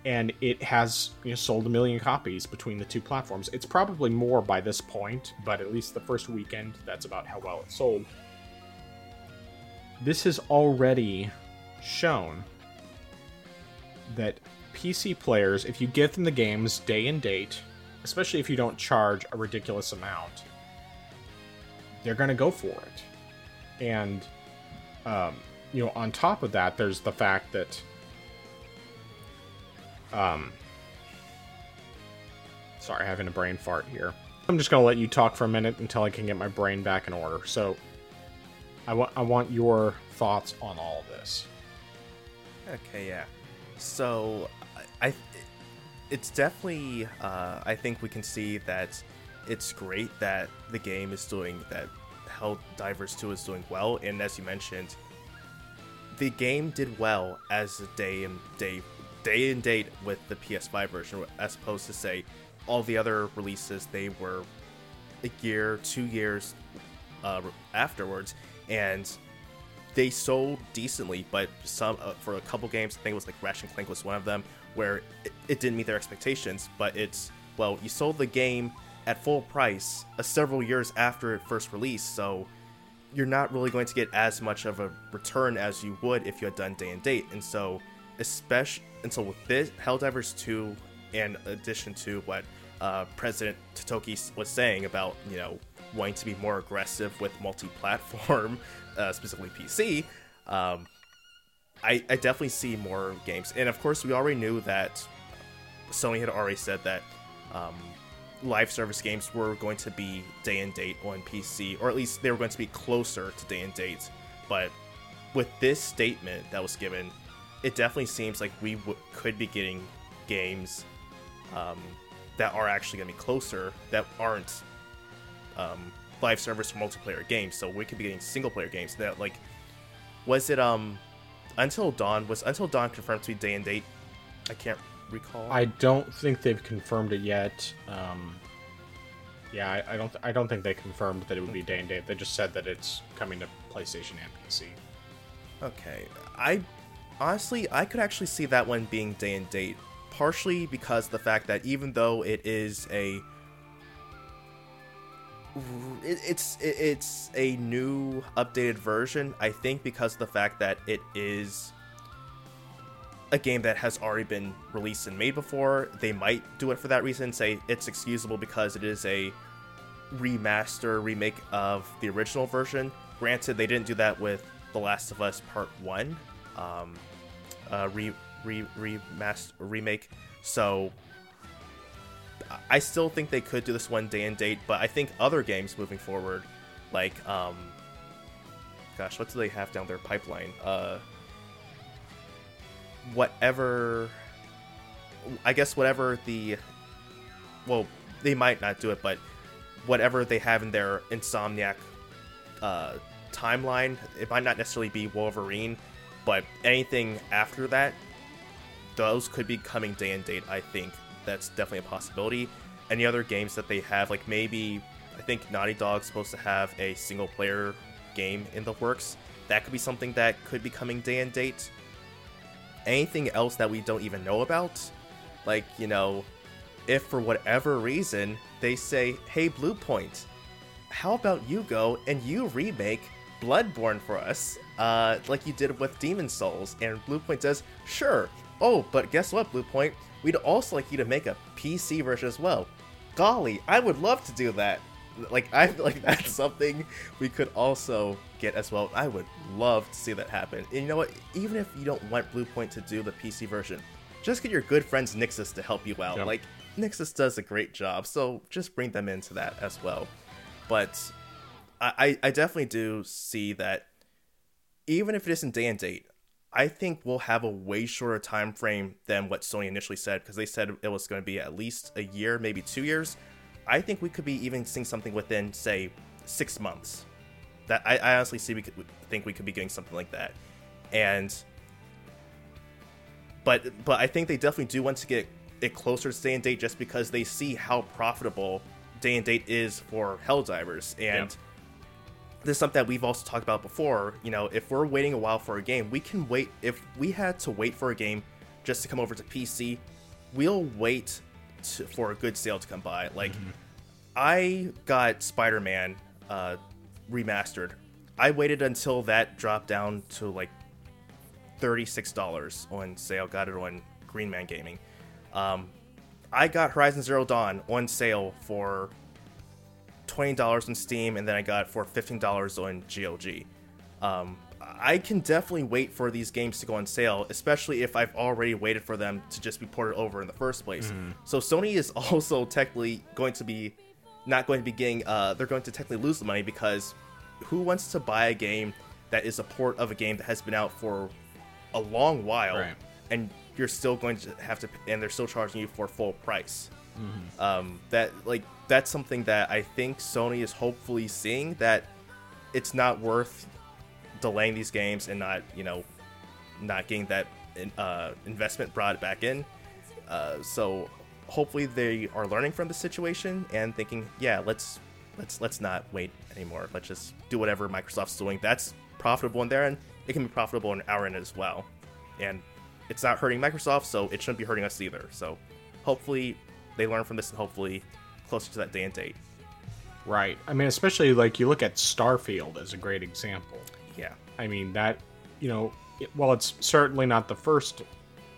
And it has you know, sold a million copies between the two platforms. It's probably more by this point, but at least the first weekend, that's about how well it sold. This has already shown that PC players, if you give them the games day and date, especially if you don't charge a ridiculous amount, they're going to go for it. and um, you know, on top of that, there's the fact that um, sorry, having a brain fart here. I'm just gonna let you talk for a minute until I can get my brain back in order. So, I want I want your thoughts on all of this. Okay, yeah. So, I, it's definitely uh, I think we can see that it's great that the game is doing that. Hell Divers 2 is doing well, and as you mentioned, the game did well as a day and day day and date with the PS5 version, as opposed to say all the other releases they were a year, two years uh, afterwards, and they sold decently. But some uh, for a couple games, I think it was like Ratchet and Clank was one of them, where it, it didn't meet their expectations. But it's well, you sold the game at full price uh, several years after it first released, so you're not really going to get as much of a return as you would if you had done day and date. And so, especially and so with this Helldivers 2, in addition to what uh, President Totoki was saying about you know wanting to be more aggressive with multi-platform, uh, specifically PC. Um, I, I definitely see more games, and of course, we already knew that Sony had already said that um, live service games were going to be day and date on PC, or at least they were going to be closer to day and date. But with this statement that was given, it definitely seems like we w- could be getting games um, that are actually going to be closer that aren't um, live service for multiplayer games. So we could be getting single player games that like was it um until dawn was until dawn confirmed to be day and date. I can't recall. I don't think they've confirmed it yet. Um, yeah, I, I don't. I don't think they confirmed that it would be day and date. They just said that it's coming to PlayStation and PC. Okay, I honestly I could actually see that one being day and date, partially because the fact that even though it is a it's it, it's a new updated version, I think because the fact that it is a game that has already been released and made before, they might do it for that reason. Say it's excusable because it is a remaster remake of the original version. Granted, they didn't do that with The Last of Us Part One, um, uh, re, re remaster remake. So I still think they could do this one day and date, but I think other games moving forward, like um, gosh, what do they have down their pipeline? Uh, whatever I guess whatever the well, they might not do it, but whatever they have in their Insomniac uh, timeline, it might not necessarily be Wolverine, but anything after that, those could be coming day and date. I think that's definitely a possibility. Any other games that they have, like maybe I think Naughty Dog's supposed to have a single player game in the works. That could be something that could be coming day and date anything else that we don't even know about. Like, you know, if for whatever reason they say, hey, Bluepoint, how about you go and you remake Bloodborne for us, uh, like you did with Demon Souls? And Bluepoint says, sure. Oh, but guess what, Bluepoint? We'd also like you to make a PC version as well. Golly, I would love to do that. Like I feel like that's something we could also get as well. I would love to see that happen. And you know what? Even if you don't want Bluepoint to do the PC version, just get your good friends Nixxes to help you out. Yep. Like Nixxes does a great job, so just bring them into that as well. But I, I definitely do see that even if it isn't day and date, I think we'll have a way shorter time frame than what Sony initially said because they said it was going to be at least a year, maybe two years. I think we could be even seeing something within, say, six months. That I, I honestly see we could think we could be getting something like that, and but but I think they definitely do want to get it closer to day and date just because they see how profitable day and date is for Helldivers and. Yeah. This is something that we've also talked about before. You know, if we're waiting a while for a game, we can wait. If we had to wait for a game just to come over to PC, we'll wait to, for a good sale to come by. Like, mm-hmm. I got Spider Man uh, remastered. I waited until that dropped down to like thirty-six dollars on sale. Got it on Green Man Gaming. Um, I got Horizon Zero Dawn on sale for twenty dollars on Steam, and then I got for fifteen dollars on GOG. Um, I can definitely wait for these games to go on sale, especially if I've already waited for them to just be ported over in the first place. Mm-hmm. So Sony is also technically going to be not going to be getting. Uh, they're going to technically lose the money because who wants to buy a game that is a port of a game that has been out for a long while, Right. and you're still going to have to, and they're still charging you for full price. Mm-hmm. Um, that like that's something that I think Sony is hopefully seeing that it's not worth delaying these games and not you know not getting that uh, investment brought back in. Uh, so hopefully they are learning from the situation and thinking, yeah, let's let's let's not wait anymore. Let's just do whatever Microsoft's doing. That's profitable in their end. It can be profitable in our end as well, and it's not hurting Microsoft, so it shouldn't be hurting us either. So hopefully they learn from this and hopefully closer to that day and date. Right. I mean, especially like you look at Starfield as a great example. Yeah. I mean that you know, it, while it's certainly not the first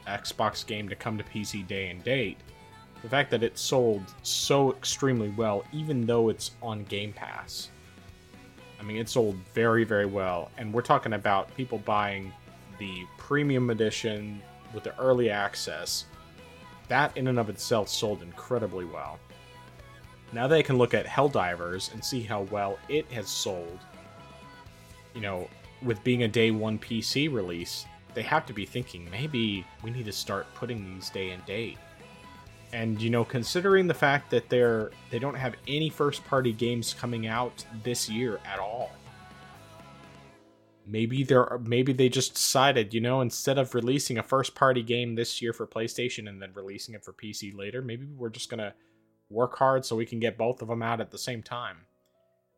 Xbox game to come to PC day and date, the fact that it sold so extremely well, even though it's on Game Pass. I mean, it sold very, very well, and we're talking about people buying the premium edition with the early access. That in and of itself sold incredibly well. Now they can look at Helldivers and see how well it has sold. You know, with being a day one PC release, they have to be thinking maybe we need to start putting these day and date. And you know, considering the fact that they're they don't have any first party games coming out this year at all. Maybe they're maybe they just decided, you know, instead of releasing a first party game this year for PlayStation and then releasing it for PC later, maybe we're just gonna work hard so we can get both of them out at the same time.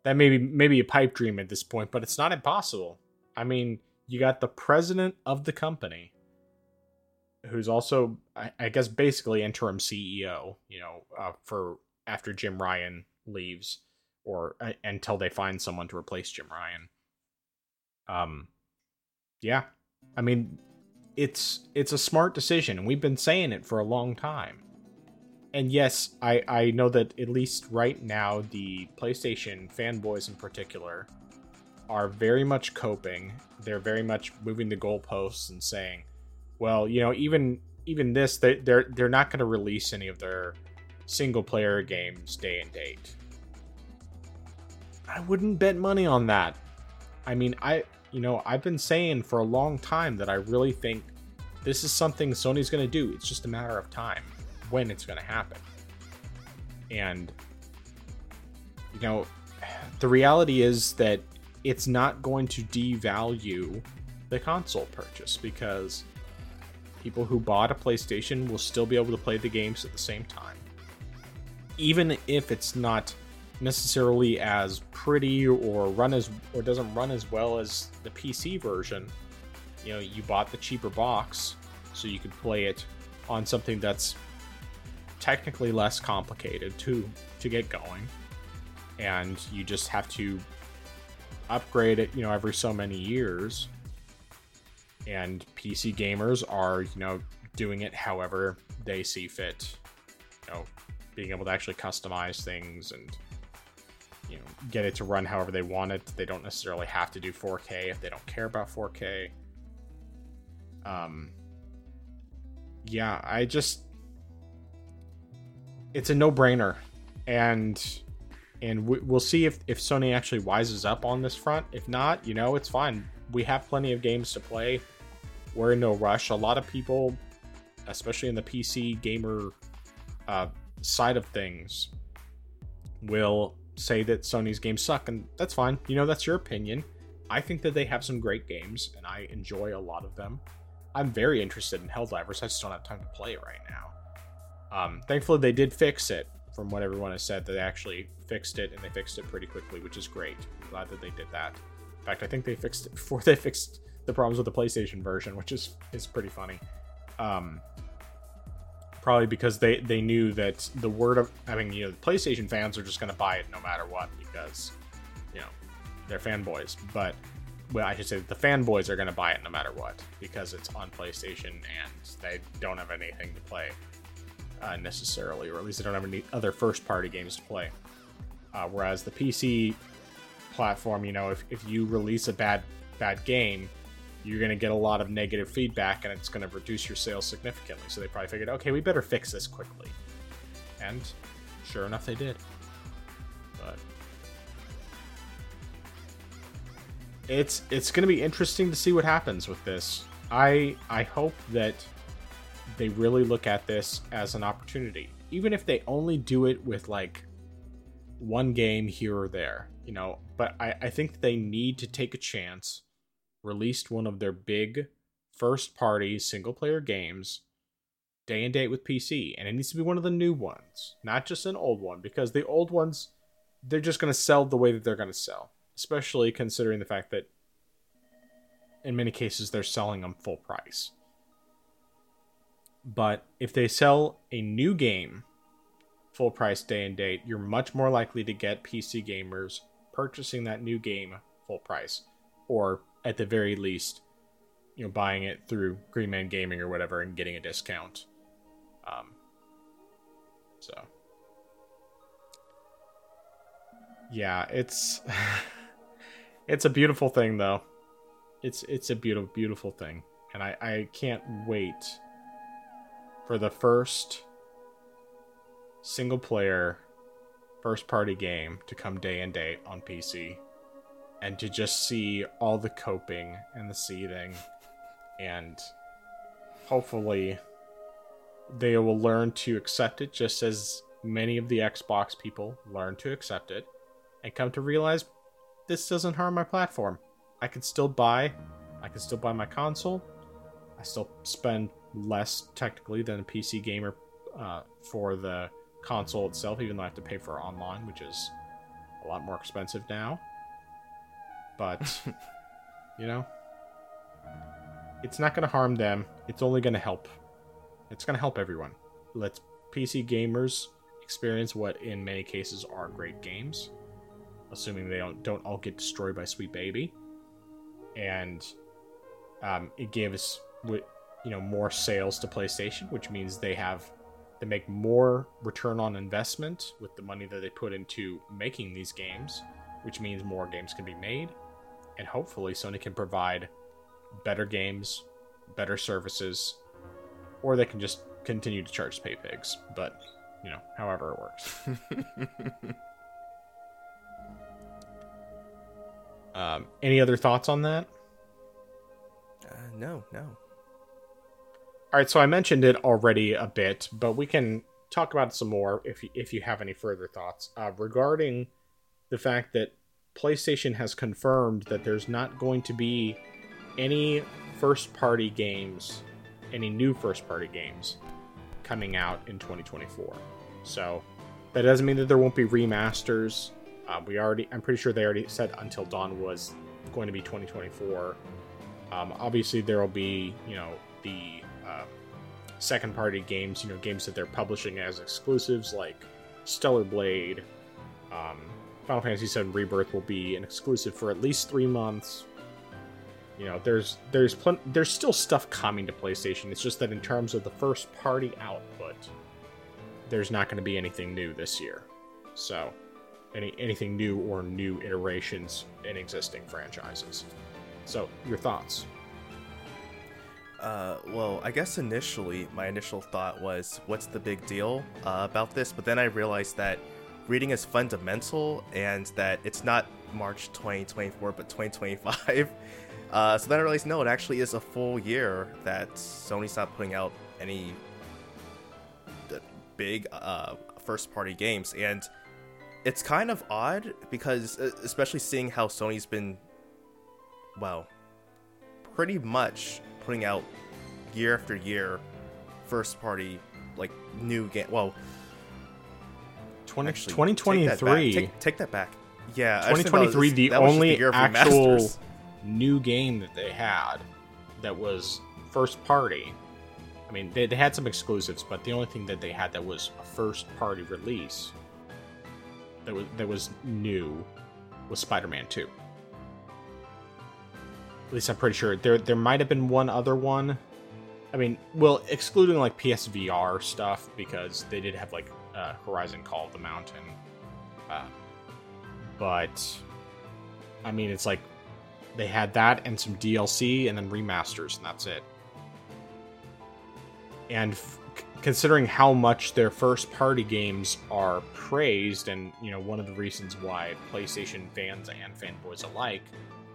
That may be maybe a pipe dream at this point, but it's not impossible. I mean, you got the president of the company, who's also, I, I guess, basically interim CEO. You know, uh, for after Jim Ryan leaves, or uh, until they find someone to replace Jim Ryan. Um, yeah, I mean, it's it's a smart decision, and we've been saying it for a long time. And yes, I I know that at least right now the PlayStation fanboys in particular are very much coping. They're very much moving the goalposts and saying, well, you know, even even this, they, they're they're not going to release any of their single player games day and date. I wouldn't bet money on that. I mean, I you know I've been saying for a long time that I really think this is something Sony's going to do. It's just a matter of time when it's going to happen. And you know, the reality is that it's not going to devalue the console purchase because people who bought a PlayStation will still be able to play the games at the same time. Even if it's not necessarily as pretty or run as or doesn't run as well as the PC version, you know, you bought the cheaper box so you could play it on something that's technically less complicated to to get going and you just have to upgrade it, you know, every so many years. And PC gamers are, you know, doing it however they see fit. You know, being able to actually customize things and you know, get it to run however they want it. They don't necessarily have to do 4K if they don't care about 4K. Um yeah, I just it's a no-brainer and and we, we'll see if, if Sony actually wises up on this front. If not, you know, it's fine. We have plenty of games to play. We're in no rush. A lot of people, especially in the PC gamer uh, side of things, will say that Sony's games suck, and that's fine. You know, that's your opinion. I think that they have some great games, and I enjoy a lot of them. I'm very interested in Helldivers. I just don't have time to play it right now. Um, thankfully, they did fix it from what everyone has said, they actually fixed it and they fixed it pretty quickly, which is great. I'm glad that they did that. In fact, I think they fixed it before they fixed the problems with the PlayStation version, which is is pretty funny. Um, probably because they they knew that the word of I mean, you know, the PlayStation fans are just going to buy it no matter what because you know they're fanboys. But well, I should say the fanboys are going to buy it no matter what because it's on PlayStation and they don't have anything to play uh, necessarily, or at least they don't have any other first party games to play. Uh, whereas the PC platform, you know, if, if you release a bad bad game, you're going to get a lot of negative feedback and it's going to reduce your sales significantly. So they probably figured, okay, we better fix this quickly. And sure enough, they did. But it's it's going to be interesting to see what happens with this. I I hope that they really look at this as an opportunity, even if they only do it with like one game here or there, you know. But I I think they need to take a chance, released one of their big first party single player games day and date with PC, and it needs to be one of the new ones, not just an old one, because the old ones they're just going to sell the way that they're going to sell, especially considering the fact that in many cases they're selling them full price. But if they sell a new game full price day and date, you're much more likely to get PC gamers purchasing that new game full price, or at the very least, you know, buying it through Green Man Gaming or whatever and getting a discount. Um, so yeah, it's it's a beautiful thing though. It's it's a beautiful beautiful thing, and I I can't wait for the first single player first party game to come day and date on PC and to just see all the coping and the seething and hopefully they will learn to accept it just as many of the Xbox people learn to accept it and come to realize this doesn't harm my platform. I can still buy I can still buy my console. I still spend less technically than a PC gamer uh, for the console itself, even though I have to pay for online, which is a lot more expensive now. But, you know, it's not going to harm them. It's only going to help. It's going to help everyone. Let's PC gamers experience what, in many cases, are great games, assuming they don't, don't all get destroyed by Sweet Baby. And um, it gave us you know more sales to PlayStation, which means they have they make more return on investment with the money that they put into making these games, which means more games can be made, and hopefully Sony can provide better games, better services, or they can just continue to charge pay pigs. But you know, however it works. um, any other thoughts on that? Uh, no, no. All right, so I mentioned it already a bit, but we can talk about it some more if you, if you have any further thoughts uh, regarding the fact that PlayStation has confirmed that there's not going to be any first party games, any new first party games coming out in 2024. So that doesn't mean that there won't be remasters. Uh, we already, I'm pretty sure they already said Until Dawn was going to be 2024. Um, obviously, there will be, you know, the um, second party games, you know, games that they're publishing as exclusives, like Stellar Blade. Um, Final Fantasy VII Rebirth will be an exclusive for at least three months. You know, there's there's there's still stuff coming to PlayStation. It's just that in terms of the first party output, there's not going to be anything new this year. So, any anything new or new iterations in existing franchises. So, your thoughts? Uh, well, I guess initially my initial thought was, what's the big deal uh, about this? But then I realized that reading is fundamental and that it's not March 2024 but 2025. Uh, so then I realized, no, it actually is a full year that Sony's not putting out any big uh, first party games. And it's kind of odd because, especially seeing how Sony's been well, pretty much putting out year after year first party like new game. Well, 20, actually, 2023. Take that, take, take that back. Yeah, 2023. the only the actual new game that they had that was first party. I mean, they, they had some exclusives, but the only thing that they had that was a first party release that was that was new was Spider-Man 2. At least I'm pretty sure there there might have been one other one. I mean, well, excluding like PSVR stuff because they did have like uh, Horizon Call of the Mountain, uh, but I mean, it's like they had that and some DLC and then remasters, and that's it. And f- considering how much their first party games are praised, and you know one of the reasons why PlayStation fans and fanboys alike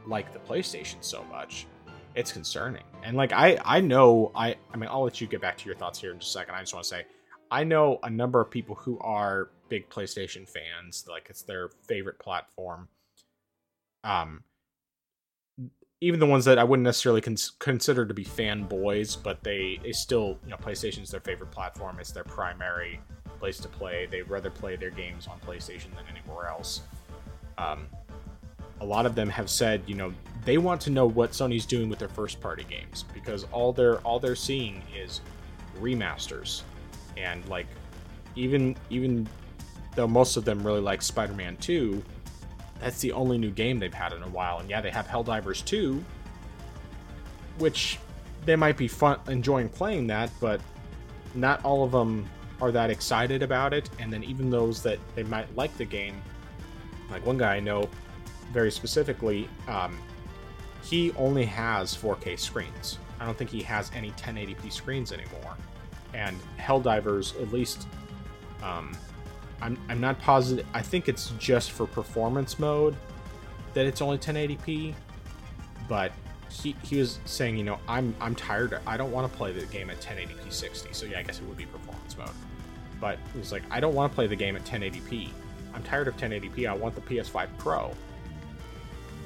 like the PlayStation so much, it's concerning. And like I, I know I, I mean I'll let you get back to your thoughts here in just a second. I just want to say I know a number of people who are big PlayStation fans, like it's their favorite platform. Um, even the ones that I wouldn't necessarily cons- consider to be fanboys, but they, they still, you know, PlayStation's their favorite platform. It's their primary place to play. They'd rather play their games on PlayStation than anywhere else. Um, a lot of them have said, you know, they want to know what Sony's doing with their first party games because all they're all they're seeing is remasters, and like even even though most of them really like Spider-Man 2, that's the only new game they've had in a while. And yeah, they have Helldivers 2, which they might be fun enjoying playing that, but not all of them are that excited about it. And then even those that they might like the game, like one guy I know very specifically, um, he only has 4K screens. I don't think he has any 1080p screens anymore. And Helldivers, at least, um, I'm, I'm not positive. I think it's just for performance mode that it's only 1080p. But he, he was saying, you know, I'm I'm tired. I don't want to play the game at 1080p 60. So yeah, I guess it would be performance mode. But he's like, I don't want to play the game at 1080p. I'm tired of 1080p. I want the PS5 Pro.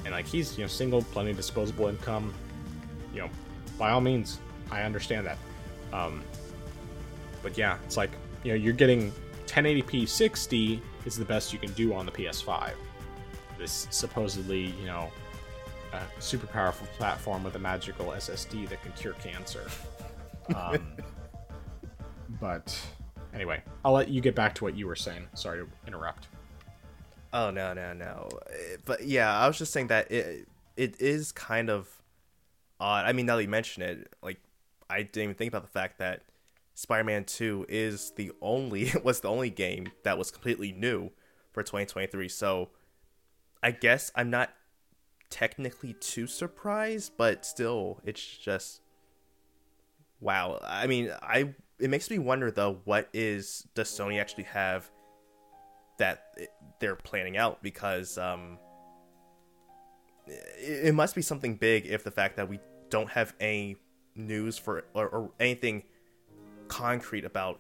And like he's you know single, plenty of disposable income. You know, by all means, I understand that. Um, but yeah, it's like you know you're getting 1080p 60 is the best you can do on the PS5. This supposedly, you know, a super powerful platform with a magical SSD that can cure cancer. Um, but anyway, I'll let you get back to what you were saying. Sorry to interrupt. Oh no no no! Eh, but yeah, I was just saying that it it is kind of odd. I mean, now that you mention it, like I didn't even think about the fact that Spider-Man 2 is the only was the only game that was completely new for 2023. So I guess I'm not technically too surprised, but still it's just wow. I mean, I it makes me wonder though what is does Sony actually have that they're planning out because um it, it must be something big if the fact that we don't have any news for or, or anything concrete about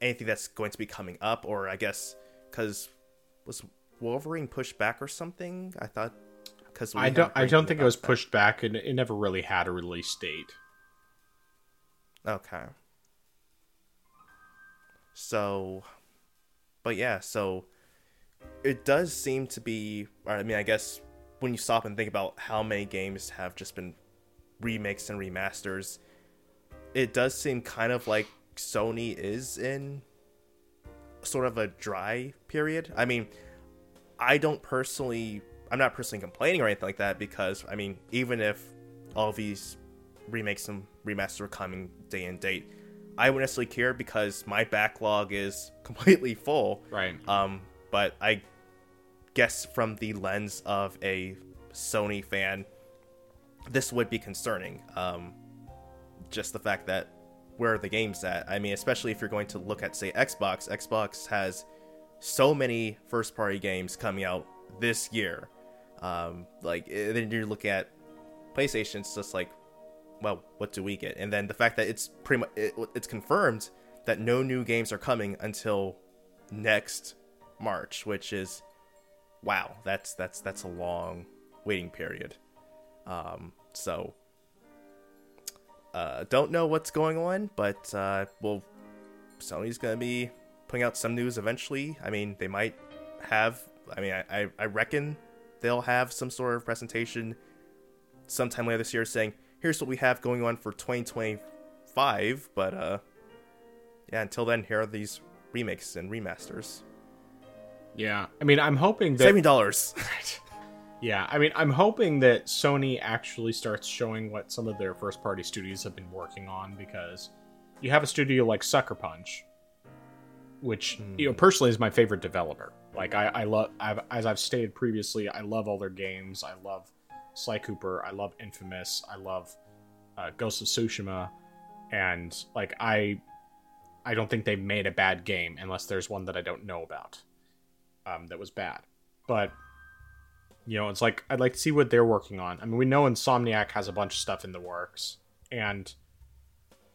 anything that's going to be coming up, or I guess because was Wolverine pushed back or something? I thought because I don't I don't think it was that. pushed back, and it never really had a release date. Okay. So, but yeah, so it does seem to be. I mean, I guess when you stop and think about how many games have just been remakes and remasters, it does seem kind of like Sony is in sort of a dry period. I mean, I don't personally, I'm not personally complaining or anything like that because, I mean, even if all these remakes and remasters are coming day and date, I wouldn't necessarily care because my backlog is completely full. Right. Um, but I guess from the lens of a Sony fan, this would be concerning. Um, just the fact that where are the games at? I mean, especially if you're going to look at say Xbox, Xbox has so many first party games coming out this year. Um, like eh, then you're looking at PlayStation, it's just like, well, what do we get? And then the fact that it's pretty much it, it's confirmed that no new games are coming until next March, which is wow, that's that's that's a long waiting period. Um, so uh, don't know what's going on, but uh, well, Sony's gonna be putting out some news eventually. I mean, they might have. I mean, I, I reckon they'll have some sort of presentation sometime later this year saying, "Here's what we have going on for 2025." But uh, yeah, until then, here are these remakes and remasters. Yeah, I mean, I'm hoping that seventy dollars. Yeah, I mean, I'm hoping that Sony actually starts showing what some of their first party studios have been working on because you have a studio like Sucker Punch, which mm. you know personally is my favorite developer. Like I, I love, I've, as I've stated previously, I love all their games. I love Sly Cooper. I love Infamous. I love uh, Ghost of Tsushima, and like I, I don't think they made a bad game unless there's one that I don't know about, um, that was bad. But you know, it's like I'd like to see what they're working on. I mean, we know Insomniac has a bunch of stuff in the works, and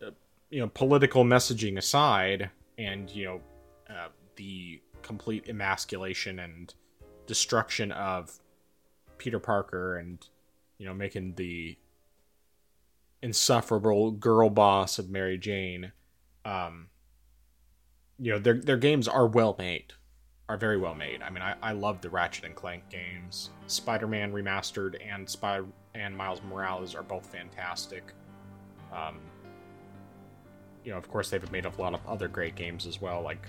uh, you know, political messaging aside, and you know, uh, the complete emasculation and destruction of Peter Parker, and you know, making the insufferable girl boss of Mary Jane. Um, you know, their their games are well made are very well made. I mean, I, I love the Ratchet and Clank games. Spider-Man Remastered and Spy and Miles Morales are both fantastic. Um, you know, of course, they've made a lot of other great games as well, like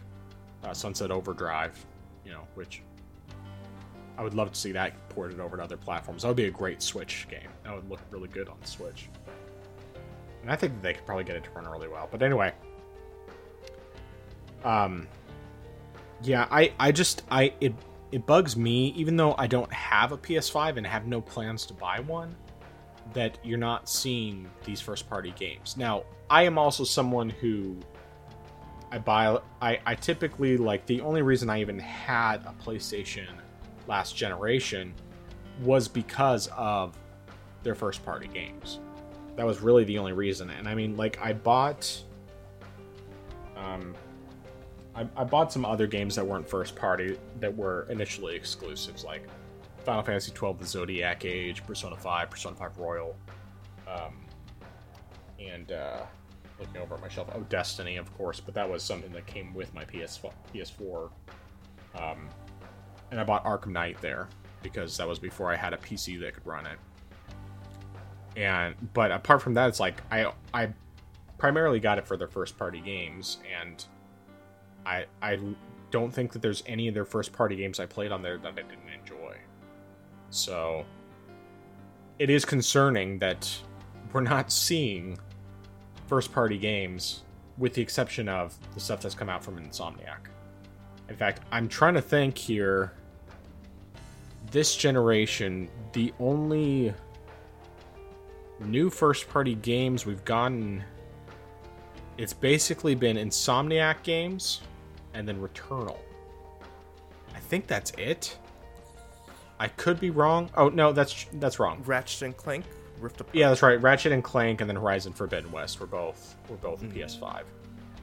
uh, Sunset Overdrive. You know, which I would love to see that ported over to other platforms. That would be a great Switch game. That would look really good on Switch. And I think they could probably get it to run really well. But anyway, um, yeah, I I just I it it bugs me even though I don't have a PS5 and have no plans to buy one that you're not seeing these first party games. Now, I am also someone who I buy I I typically like the only reason I even had a PlayStation last generation was because of their first party games. That was really the only reason. And I mean like I bought um I, I bought some other games that weren't first party that were initially exclusives, like Final Fantasy XII: The Zodiac Age, Persona 5, Persona 5 Royal, um, and uh, looking over at my shelf, oh Destiny, of course, but that was something that came with my PS4. PS4. Um, and I bought Arkham Knight there because that was before I had a PC that could run it. And but apart from that, it's like I I primarily got it for their first party games and I I don't think that there's any of their first party games I played on there that I didn't enjoy. So it is concerning that we're not seeing first party games with the exception of the stuff that's come out from Insomniac. In fact, I'm trying to think here this generation, the only new first party games we've gotten it's basically been Insomniac games and then Returnal. I think that's it. I could be wrong. Oh no, that's that's wrong. Ratchet and Clank Rift Apart. Yeah, that's right. Ratchet and Clank and then Horizon Forbidden West were both were both mm-hmm. PS5.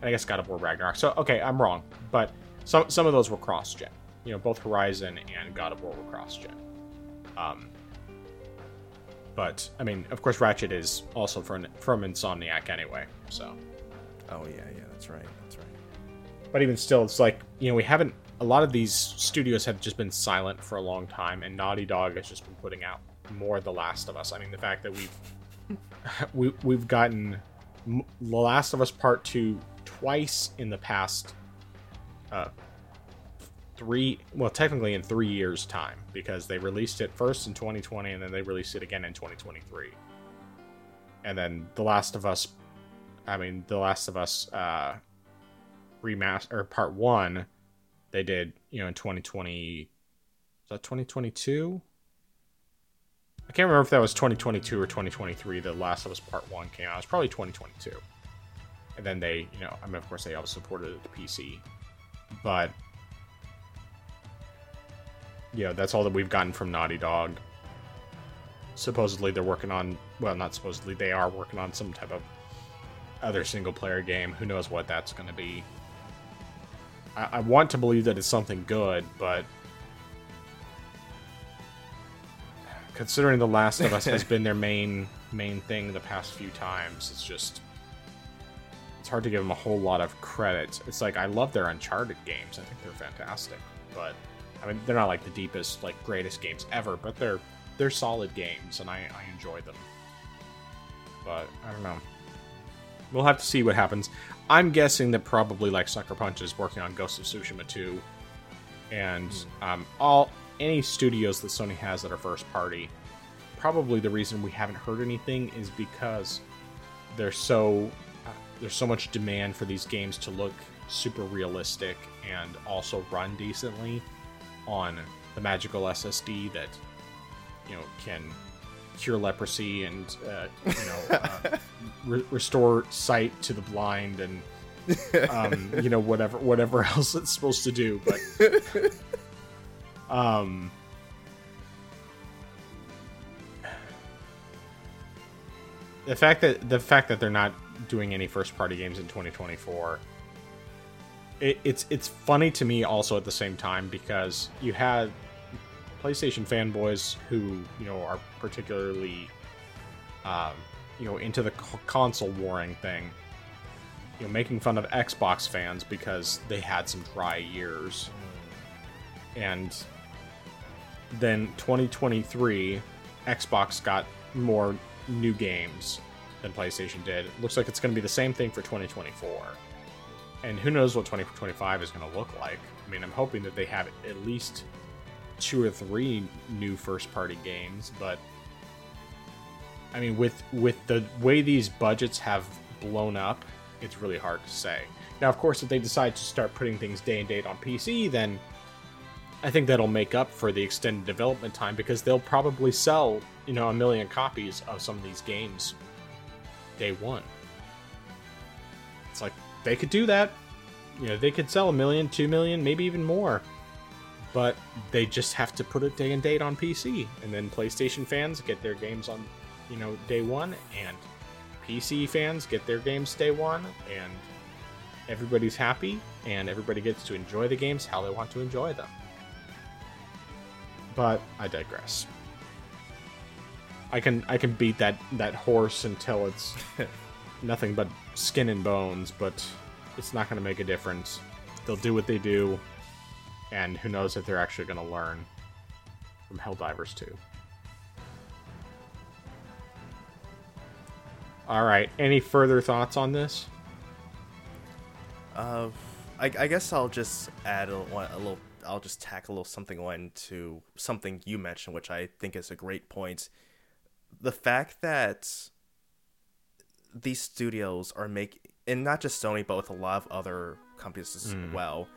And I guess God of War Ragnarok. So okay, I'm wrong, but some some of those were cross gen. You know, both Horizon and God of War were cross gen. Um, but I mean, of course, Ratchet is also from from Insomniac anyway. So. Oh yeah, yeah, that's right that's right. but even still, it's like you know we haven't. A lot of these studios have just been silent for a long time, and Naughty Dog has just been putting out more The Last of Us. I mean, the fact that we've we, we've gotten The Last of Us Part Two twice in the past uh, three, well, technically in three years' time, because they released it first in 2020 and then they released it again in 2023. And then The Last of Us, I mean, The Last of Us uh, remaster or part one they did you know in 2020 is that 2022 i can't remember if that was 2022 or 2023 the last of us part one came out. It was probably 2022 and then they you know i mean of course they also supported it to pc but know that's all that we've gotten from naughty dog supposedly they're working on well not supposedly they are working on some type of other single player game who knows what that's going to be I, I want to believe that it's something good, but considering The Last of Us has been their main main thing the past few times, it's just it's hard to give them a whole lot of credit. It's like I love their Uncharted games. I think they're fantastic, but I mean they're not like the deepest, like greatest games ever, but they're they're solid games, and I, I enjoy them. But I don't know. We'll have to see what happens. I'm guessing that probably like Sucker Punch is working on Ghost of Tsushima 2, and hmm. um, all any studios that Sony has that are first party. Probably the reason we haven't heard anything is because there's so uh, there's so much demand for these games to look super realistic and also run decently on the magical SSD that you know can cure leprosy and uh, you know uh, re- restore sight to the blind and um, you know whatever whatever else it's supposed to do. But um, the fact that the fact that they're not doing any first party games in 2024 it, it's it's funny to me also at the same time because you had PlayStation fanboys who you know are particularly um, you know into the console warring thing you know making fun of Xbox fans because they had some dry years and then 2023 Xbox got more new games than PlayStation did. It looks like it's going to be the same thing for 2024. And who knows what 2025 is going to look like. I mean, I'm hoping that they have at least two or three new first party games, but I mean with with the way these budgets have blown up, it's really hard to say. Now, of course, if they decide to start putting things day and date on PC, then I think that'll make up for the extended development time because they'll probably sell, you know, a million copies of some of these games day one. It's like they could do that. You know, they could sell a million, two million, maybe even more. But they just have to put a day and date on PC. And then PlayStation fans get their games on, you know, day one. And PC fans get their games day one. And everybody's happy. And everybody gets to enjoy the games how they want to enjoy them. But I digress. I can I can beat that that horse until it's nothing but skin and bones, but it's not going to make a difference. They'll do what they do, and who knows if they're actually going to learn from Helldivers 2. All right. Any further thoughts on this? Uh, I, I guess I'll just add a, a little. I'll just tack a little something on to something you mentioned, which I think is a great point. The fact that these studios are making, and not just Sony, but with a lot of other companies as mm. well,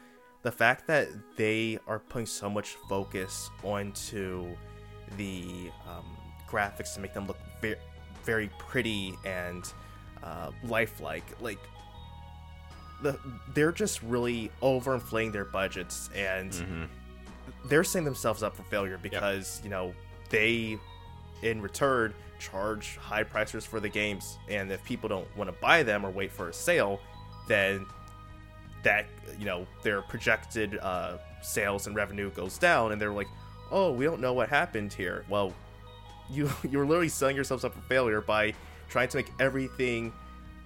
the fact that they are putting so much focus onto the um, graphics to make them look very, very pretty and uh, lifelike, like the they're just really overinflating their budgets and mm-hmm. they're setting themselves up for failure because yep. you know they in return charge high prices for the games and if people don't want to buy them or wait for a sale then that you know their projected uh, sales and revenue goes down and they're like oh we don't know what happened here well you you're literally setting yourselves up for failure by trying to make everything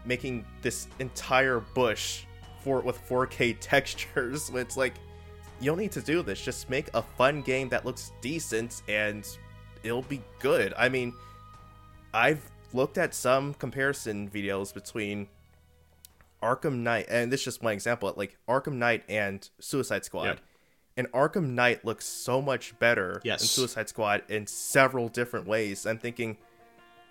making this entire bush for with 4K textures. It's like you don't need to do this. Just make a fun game that looks decent and it'll be good. I mean, I've looked at some comparison videos between Arkham Knight, and this is just one example, like Arkham Knight and Suicide Squad. Yep. And Arkham Knight looks so much better yes. than Suicide Squad in several different ways. I'm thinking,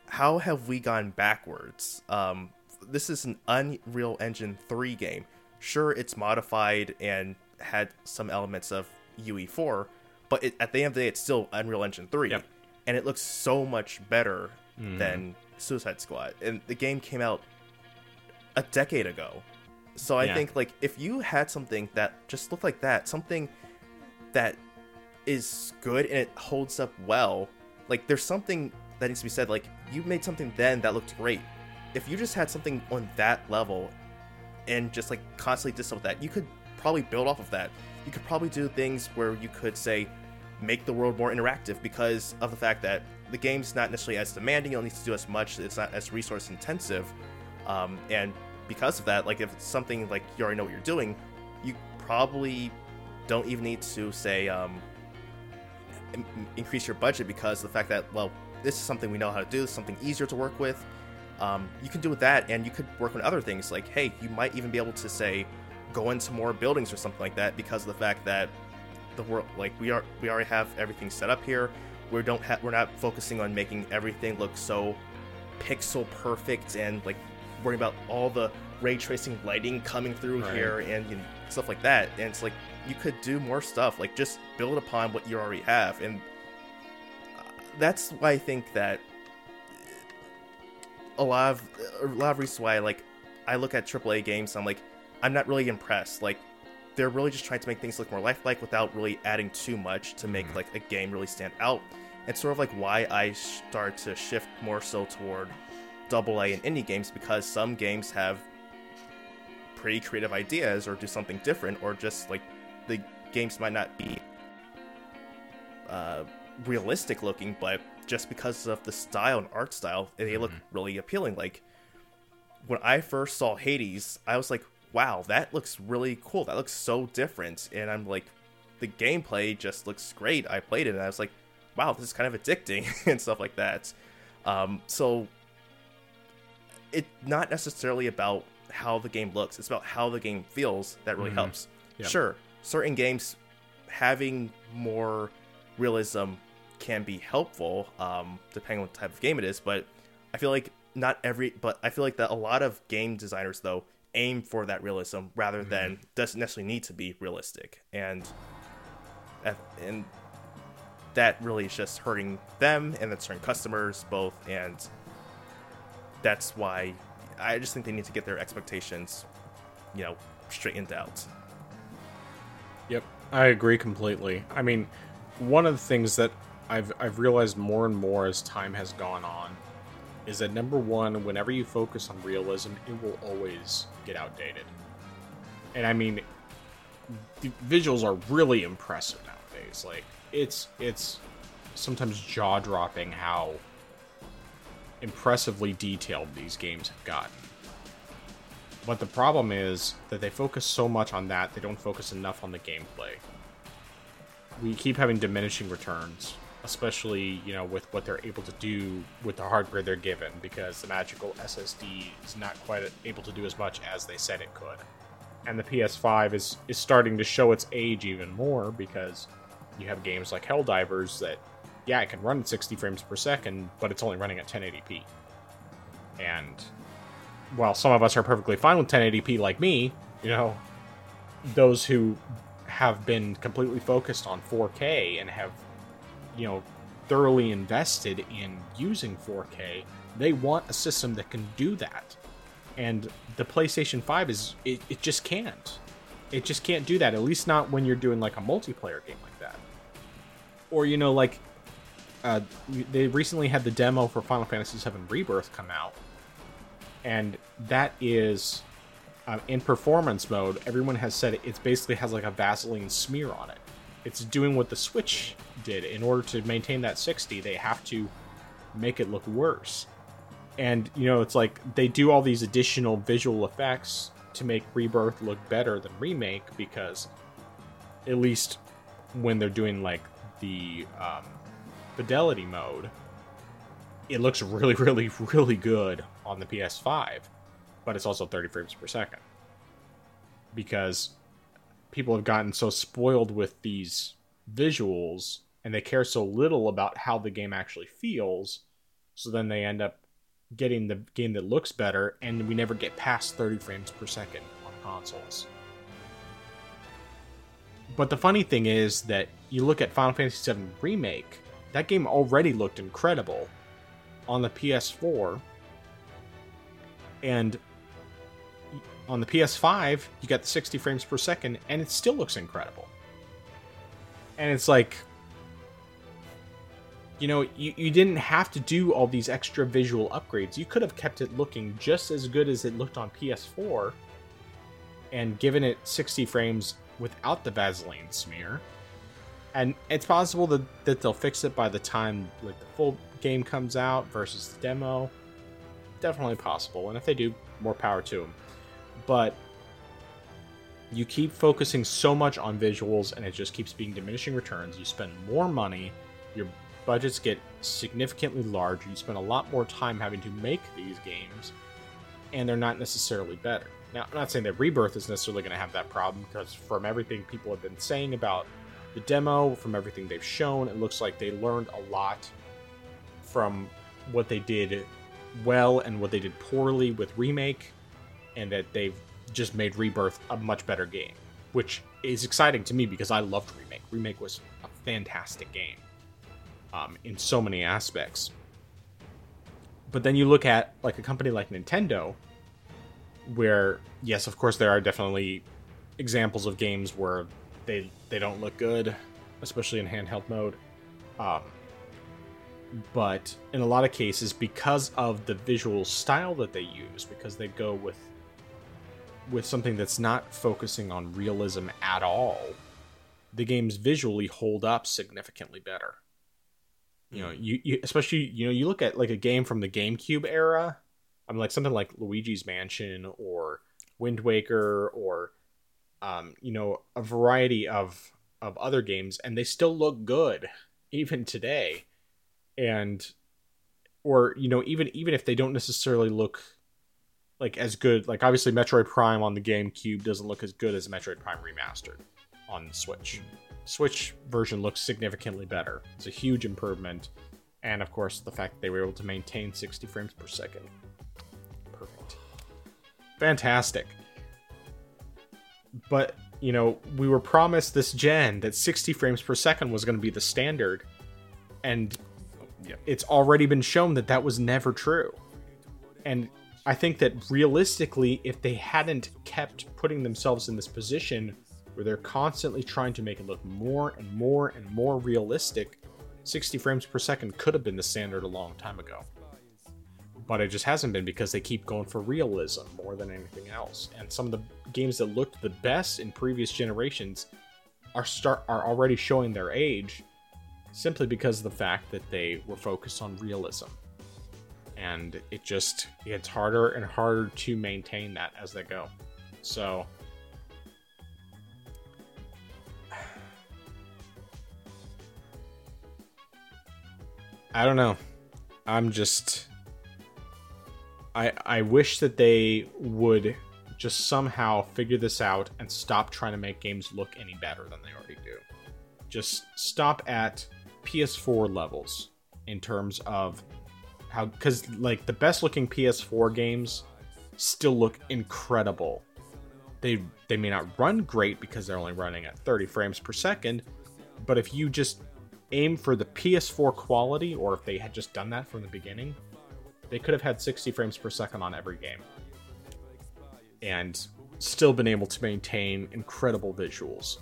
how have we gone backwards? Um, this is an Unreal Engine 3 game. Sure, it's modified and had some elements of UE4, but it, at the end of the day, it's still Unreal Engine 3. Yep. And it looks so much better mm. than Suicide Squad. And the game came out a decade ago. So I yeah. think like if you had something that just looked like that, something that is good and it holds up well, like there's something that needs to be said. Like you made something then that looked great if you just had something on that level and just like constantly did stuff that, you could probably build off of that. You could probably do things where you could say make the world more interactive because of the fact that the game's not necessarily as demanding. You don't need to do as much. It's not as resource intensive, um, and because of that, like if it's something like you already know what you're doing, you probably don't even need to say um, increase your budget because the fact that well, this is something we know how to do. something easier to work with um, you can do with that, and you could work on other things. Like, hey, you might even be able to say, go into more buildings or something like that because of the fact that the world, like we are, we already have everything set up here. We don't have, we're not focusing on making everything look so pixel perfect and like worrying about all the ray tracing lighting coming through right. here and you know, stuff like that. And it's like you could do more stuff. Like just build upon what you already have, and uh, that's why I think that a lot of a lot of reasons why like I look at AAA games. I'm like, I'm not really impressed. Like, they're really just trying to make things look more lifelike without really adding too much to make like a game really stand out. It's sort of like why I start to shift more so toward double A and indie games because some games have pretty creative ideas or do something different or just like the games might not be uh, realistic looking, but just because of the style and art style, they look really appealing. Like when I first saw Hades, I was like, wow, that looks really cool. That looks so different. And I'm like, the gameplay just looks great. I played it and I was like, wow, this is kind of addicting and stuff like that. Um, so it's not necessarily about how the game looks, it's about how the game feels that really Mhm. helps. Yep. Sure, certain games having more realism can be helpful, um, depending on what type of game it is, but I feel like not every but I feel like that a lot of game designers though aim for that realism rather than doesn't necessarily need to be realistic. And and that really is just hurting them and that's hurting customers both and that's why I just think they need to get their expectations, you know, straightened out. Yep, I agree completely. I mean, one of the things that I've I've realized more and more as time has gone on is that number one, whenever you focus on realism, it will always get outdated. And I mean, the visuals are really impressive Like it's it's sometimes jaw dropping how impressively detailed these games have gotten. But the problem is that they focus so much on that, they don't focus enough on the gameplay. We keep having diminishing returns, especially, you know, with what they're able to do with the hardware they're given, because the magical SSD is not quite able to do as much as they said it could. And the PS5 is, is starting to show its age even more because you have games like Helldivers that, yeah, it can run at 60 frames per second, but it's only running at 1080p. And while some of us are perfectly fine with 1080p like me, you know, those who have been completely focused on 4K and have, you know, thoroughly invested in using 4K, they want a system that can do that. And the PlayStation 5 is it, it just can't. It just can't do that, at least not when you're doing like a multiplayer game like. Or you know like uh, they recently had the demo for Final Fantasy VII Rebirth come out, and that is um, in performance mode. Everyone has said it basically has like a Vaseline smear on it. It's doing what the Switch did. In order to maintain that 60, they have to make it look worse. And you know, it's like they do all these additional visual effects to make Rebirth look better than Remake because at least when they're doing like the um, fidelity mode, it looks really, really, really good on the PS5, but it's also 30 frames per second. Because people have gotten so spoiled with these visuals and they care so little about how the game actually feels, so then they end up getting the game that looks better, and we never get past 30 frames per second on consoles. But the funny thing is that you look at Final Fantasy VII Remake, that game already looked incredible on the PS4. And on the PS5, you got the 60 frames per second, and it still looks incredible. And it's like, you know, you, you didn't have to do all these extra visual upgrades. You could have kept it looking just as good as it looked on PS4 and given it 60 frames without the Vaseline smear. And it's possible that, that they'll fix it by the time like the full game comes out versus the demo. Definitely possible, and if they do, more power to them. But you keep focusing so much on visuals, and it just keeps being diminishing returns. You spend more money, your budgets get significantly larger. You spend a lot more time having to make these games, and they're not necessarily better. Now, I'm not saying that Rebirth is necessarily going to have that problem because from everything people have been saying about the demo, from everything they've shown, it looks like they learned a lot from what they did well and what they did poorly with Remake, and that they've just made Rebirth a much better game, which is exciting to me because I loved Remake. Remake was a fantastic game um, in so many aspects. But then you look at like a company like Nintendo, where yes, of course there are definitely examples of games where they they don't look good, especially in handheld mode. Um, but in a lot of cases, because of the visual style that they use, because they go with with something that's not focusing on realism at all, the games visually hold up significantly better. You know, you, you especially you know you look at like a game from the GameCube era. I mean, like something like Luigi's Mansion or Wind Waker or um, you know a variety of of other games, and they still look good even today. And or you know even even if they don't necessarily look like as good, like obviously Metroid Prime on the GameCube doesn't look as good as Metroid Prime Remastered on the Switch. Switch version looks significantly better. It's a huge improvement. And of course, the fact that they were able to maintain 60 frames per second. Fantastic. But, you know, we were promised this gen that 60 frames per second was going to be the standard. And it's already been shown that that was never true. And I think that realistically, if they hadn't kept putting themselves in this position where they're constantly trying to make it look more and more and more realistic, 60 frames per second could have been the standard a long time ago. But it just hasn't been because they keep going for realism more than anything else. And some of the games that looked the best in previous generations are start are already showing their age simply because of the fact that they were focused on realism. And it just gets harder and harder to maintain that as they go. So I don't know. I'm just I I wish that they would just somehow figure this out and stop trying to make games look any better than they already do. Just stop at PS4 levels in terms of how cuz like the best looking PS4 games still look incredible. They they may not run great because they're only running at 30 frames per second, but if you just aim for the PS4 quality, or if they had just done that from the beginning, they could have had 60 frames per second on every game. And still been able to maintain incredible visuals.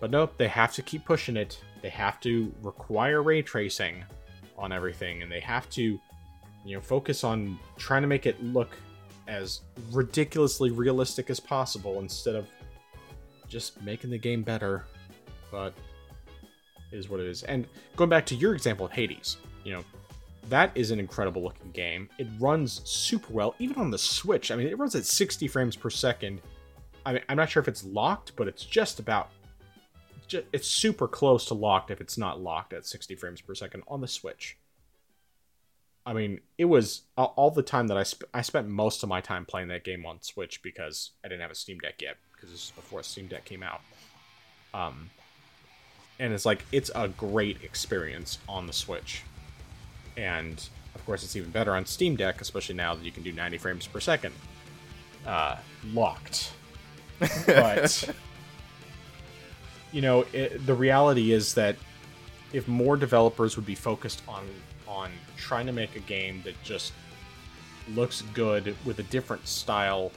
But nope, they have to keep pushing it. They have to require ray tracing on everything, and they have to, you know, focus on trying to make it look as ridiculously realistic as possible instead of just making the game better. But is what it is. And going back to your example of Hades, you know, that is an incredible looking game. It runs super well, even on the Switch. I mean, it runs at 60 frames per second. I mean, I'm not sure if it's locked, but it's just about. It's super close to locked if it's not locked at 60 frames per second on the Switch. I mean, it was all the time that I sp- I spent most of my time playing that game on Switch because I didn't have a Steam Deck yet because this is before a Steam Deck came out. Um, and it's like it's a great experience on the Switch. And of course, it's even better on Steam Deck, especially now that you can do 90 frames per second. Uh, locked, but you know, it, the reality is that if more developers would be focused on on trying to make a game that just looks good with a different style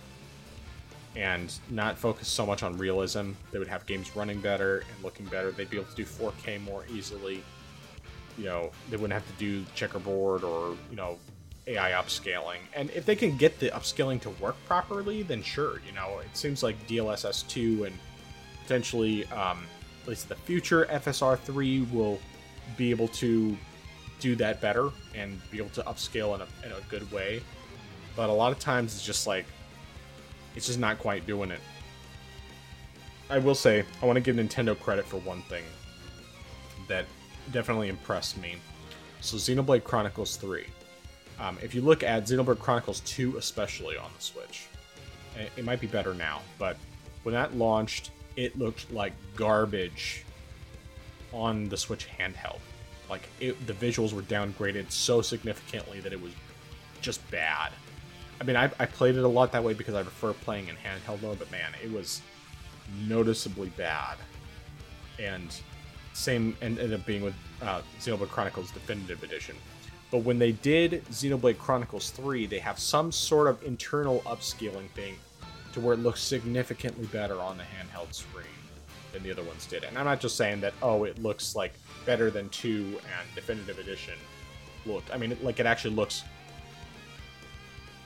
and not focus so much on realism. They would have games running better and looking better. They'd be able to do 4K more easily. You know, they wouldn't have to do checkerboard or, you know, AI upscaling. And if they can get the upscaling to work properly, then sure, you know, it seems like DLSS 2 and potentially, um, at least the future FSR 3 will be able to do that better and be able to upscale in a, in a good way. But a lot of times it's just like, it's just not quite doing it. I will say, I want to give Nintendo credit for one thing that definitely impressed me. So, Xenoblade Chronicles 3. Um, if you look at Xenoblade Chronicles 2, especially on the Switch, it might be better now, but when that launched, it looked like garbage on the Switch handheld. Like, it, the visuals were downgraded so significantly that it was just bad. I mean, I, I played it a lot that way because I prefer playing in handheld mode, but man, it was noticeably bad. And same ended up being with uh, Xenoblade Chronicles Definitive Edition. But when they did Xenoblade Chronicles 3, they have some sort of internal upscaling thing to where it looks significantly better on the handheld screen than the other ones did. And I'm not just saying that, oh, it looks like better than 2 and Definitive Edition looked. I mean, it, like it actually looks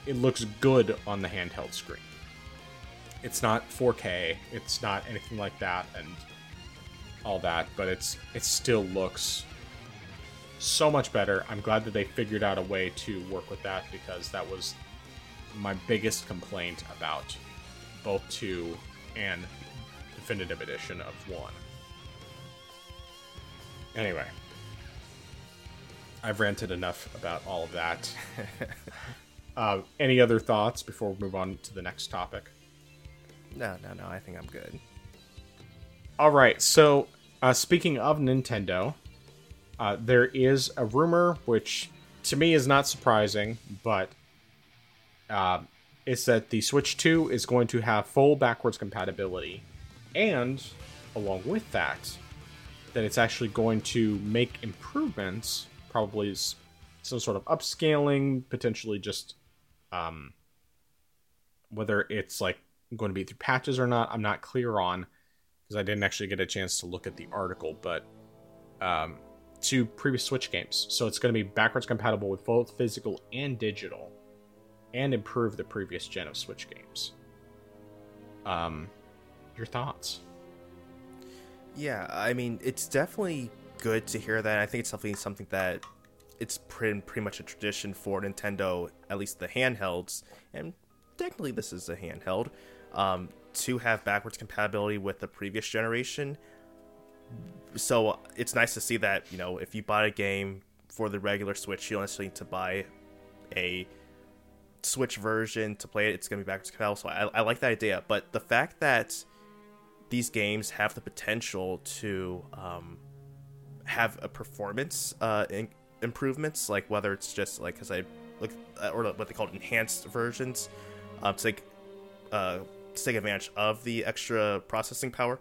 it looks good on the handheld screen. It's not 4K, it's not anything like that and all that, but it's it still looks so much better. I'm glad that they figured out a way to work with that because that was my biggest complaint about both 2 and definitive edition of 1. Anyway, I've ranted enough about all of that. uh, any other thoughts before we move on to the next topic? No, no, no. I think I'm good. All right. So, uh, speaking of Nintendo, uh, there is a rumor which to me is not surprising, but uh, it's that the Switch 2 is going to have full backwards compatibility, and along with that, that it's actually going to make improvements, probably some sort of upscaling, potentially just um, whether it's like going to be through patches or not. I'm not clear on because I didn't actually get a chance to look at the article, but um, to previous Switch games. So it's going to be backwards compatible with both physical and digital, and improve the previous gen of Switch games. Um, your thoughts? Yeah, I mean, it's definitely good to hear that. I think it's definitely something that it's pretty, pretty much a tradition for Nintendo, at least the handhelds, and technically this is a handheld, um, to have backwards compatibility with the previous generation. So it's nice to see that, you know, if you bought a game for the regular Switch, you don't necessarily need to buy a Switch version to play it. It's going to be backwards compatible. So I, I like that idea. But the fact that these games have the potential to um, have a performance uh, in- improvements, like whether it's just like because I uh, or what they call enhanced versions, um, to like uh, take advantage of the extra processing power.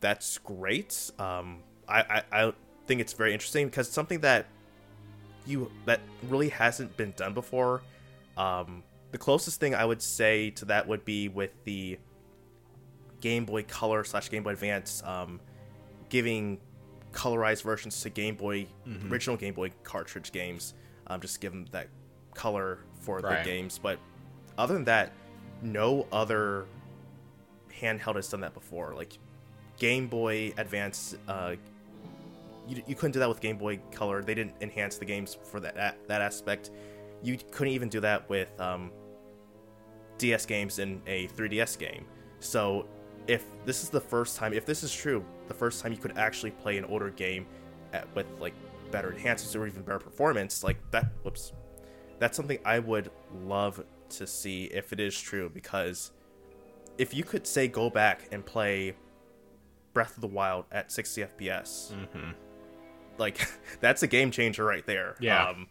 That's great. Um, I, I I think it's very interesting because it's something that you that really hasn't been done before. Um, the closest thing I would say to that would be with the Game Boy Color slash Game Boy Advance, um, giving colorized versions to Game Boy, mm-hmm. original Game Boy cartridge games. Um, just give them that color for right. the games. But other than that, no other handheld has done that before. Like Game Boy Advance, uh, you, you couldn't do that with Game Boy Color. They didn't enhance the games for that that, that aspect. You couldn't even do that with um, DS games in a 3DS game. So if this is the first time, if this is true, the first time you could actually play an older game at, with like better enhancements or even better performance, like that. Whoops, that's something I would love to see if it is true. Because if you could say go back and play Breath of the Wild at 60 FPS, mm-hmm. like that's a game changer right there. Yeah. Um,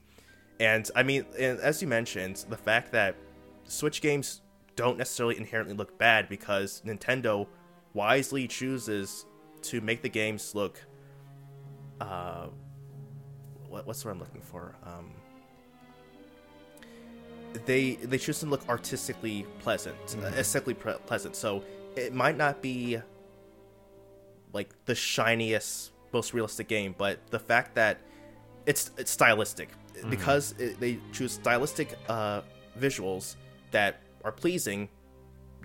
and I mean, and as you mentioned, the fact that Switch games don't necessarily inherently look bad because Nintendo wisely chooses to make the games look uh what, what's what I'm looking for um they they choose to look artistically pleasant mm-hmm. uh, aesthetically pre- pleasant so it might not be like the shiniest most realistic game but the fact that it's it's stylistic mm-hmm. because it, they choose stylistic uh visuals that are pleasing,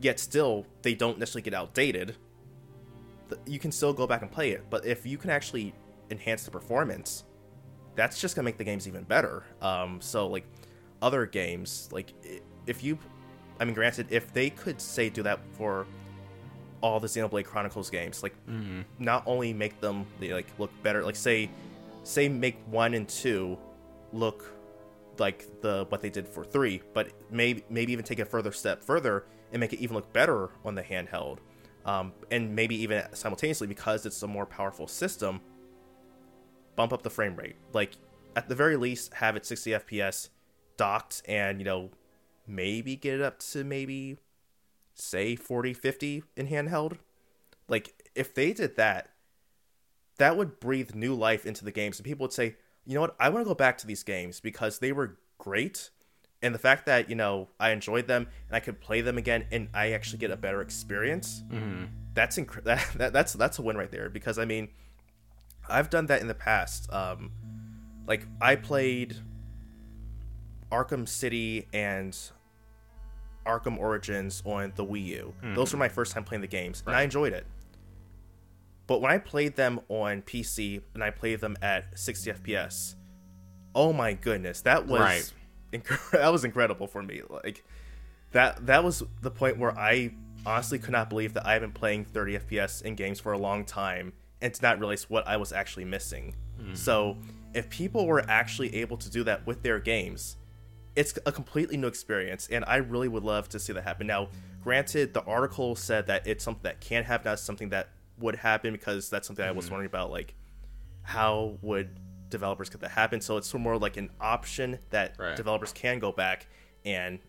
yet still they don't necessarily get outdated. You can still go back and play it, but if you can actually enhance the performance, that's just gonna make the games even better. Um, so like other games, like if you, I mean, granted, if they could say do that for all the Xenoblade Chronicles games, like mm-hmm. not only make them like look better, like say, say make one and two look like the what they did for three, but maybe maybe even take a further step further and make it even look better on the handheld, um, and maybe even simultaneously because it's a more powerful system, bump up the frame rate. Like at the very least, have it 60 FPS docked, and you know maybe get it up to maybe say 40 50 in handheld. Like if they did that, that would breathe new life into the games, and people would say, you know what? I want to go back to these games because they were great. And the fact that, you know, I enjoyed them and I could play them again and I actually get a better experience, Mm-hmm. that's inc- that, that, that's that's a win right there. Because I mean, I've done that in the past. Um, like I played Arkham City and Arkham Origins on the Wii U. Mm-hmm. Those were my first time playing the games, and I enjoyed it. But when I played them on PC and I played them at 60 FPS, oh my goodness, that was Right. inc- that was incredible for me. Like that that was the point where I honestly could not believe that I've been playing 30 FPS in games for a long time and to not realize what I was actually missing. Mm-hmm. So, if people were actually able to do that with their games, it's a completely new experience, and I really would love to see that happen. Now, granted, the article said that it's something that can happen, not something that would happen, because that's something I was wondering about, like how would developers get that happen. So it's more like an option that Right. developers can go back and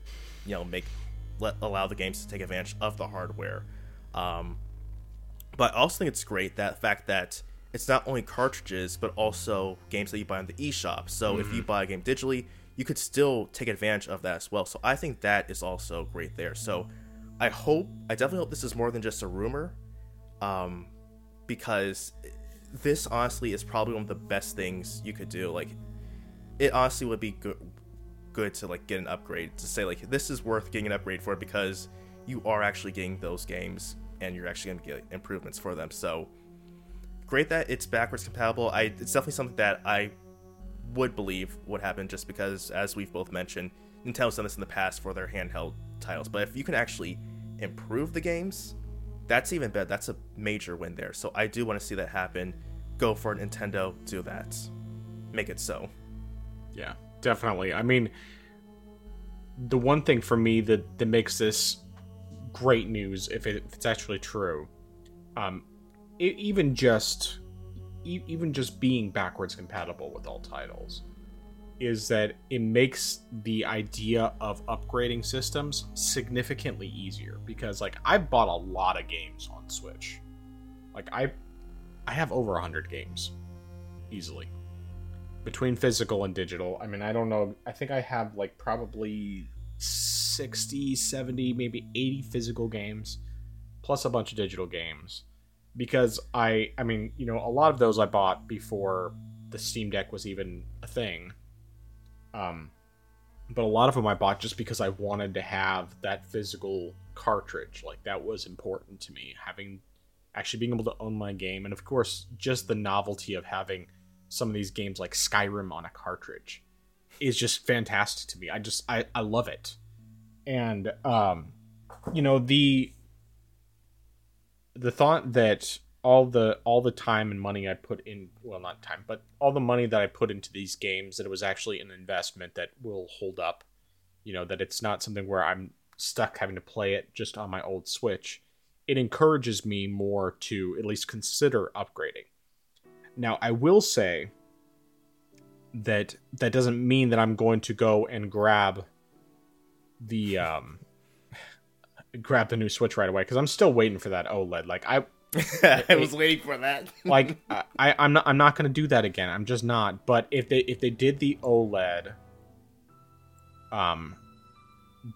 you know make let allow the games to take advantage of the hardware. Um, but I also think it's great that fact that it's not only cartridges but also games that you buy on the eShop. So if you buy a game digitally, you could still take advantage of that as well. So I think that is also great there. So I hope I definitely hope this is more than just a rumor, um, because this honestly is probably one of the best things you could do. Like, it honestly would be good good to like get an upgrade to say like this is worth getting an upgrade for because you are actually getting those games and you're actually going to get improvements for them. So great that it's backwards compatible. I it's definitely something that I would believe would happen just because as we've both mentioned, Nintendo's done this in the past for their handheld titles. But if you can actually improve the games, that's even better. That's a major win there. So I do want to see that happen. Go for it, Nintendo. Do that. Make it so. Yeah, definitely. I mean, the one thing for me that that makes this great news, if, it, if it's actually true, um, e even just e- even just being backwards compatible with all titles, is that it makes the idea of upgrading systems significantly easier because like I've bought a lot of games on Switch. Like I I have over 100 games easily between physical and digital. I mean, I don't know. I think I have like probably 60, 70, maybe 80 physical games plus a bunch of digital games because I I mean, you know, a lot of those I bought before the Steam Deck was even a thing. Um but a lot of them I bought just because I wanted to have that physical cartridge. Like that was important to me, having actually being able to own my game and of course just the novelty of having some of these games like Skyrim on a cartridge is just fantastic to me. I just I, I love it. And um you know the the thought that all the all the time and money I put in well not time but all the money that I put into these games that it was actually an investment that will hold up. You know that it's not something where I'm stuck having to play it just on my old Switch. It encourages me more to at least consider upgrading. Now I will say that that doesn't mean that I'm going to go and grab the um grab the new Switch right away because I'm still waiting for that OLED. Like I I was waiting for that. like I I'm not I'm not going to do that again. I'm just not. But if they if they did the OLED um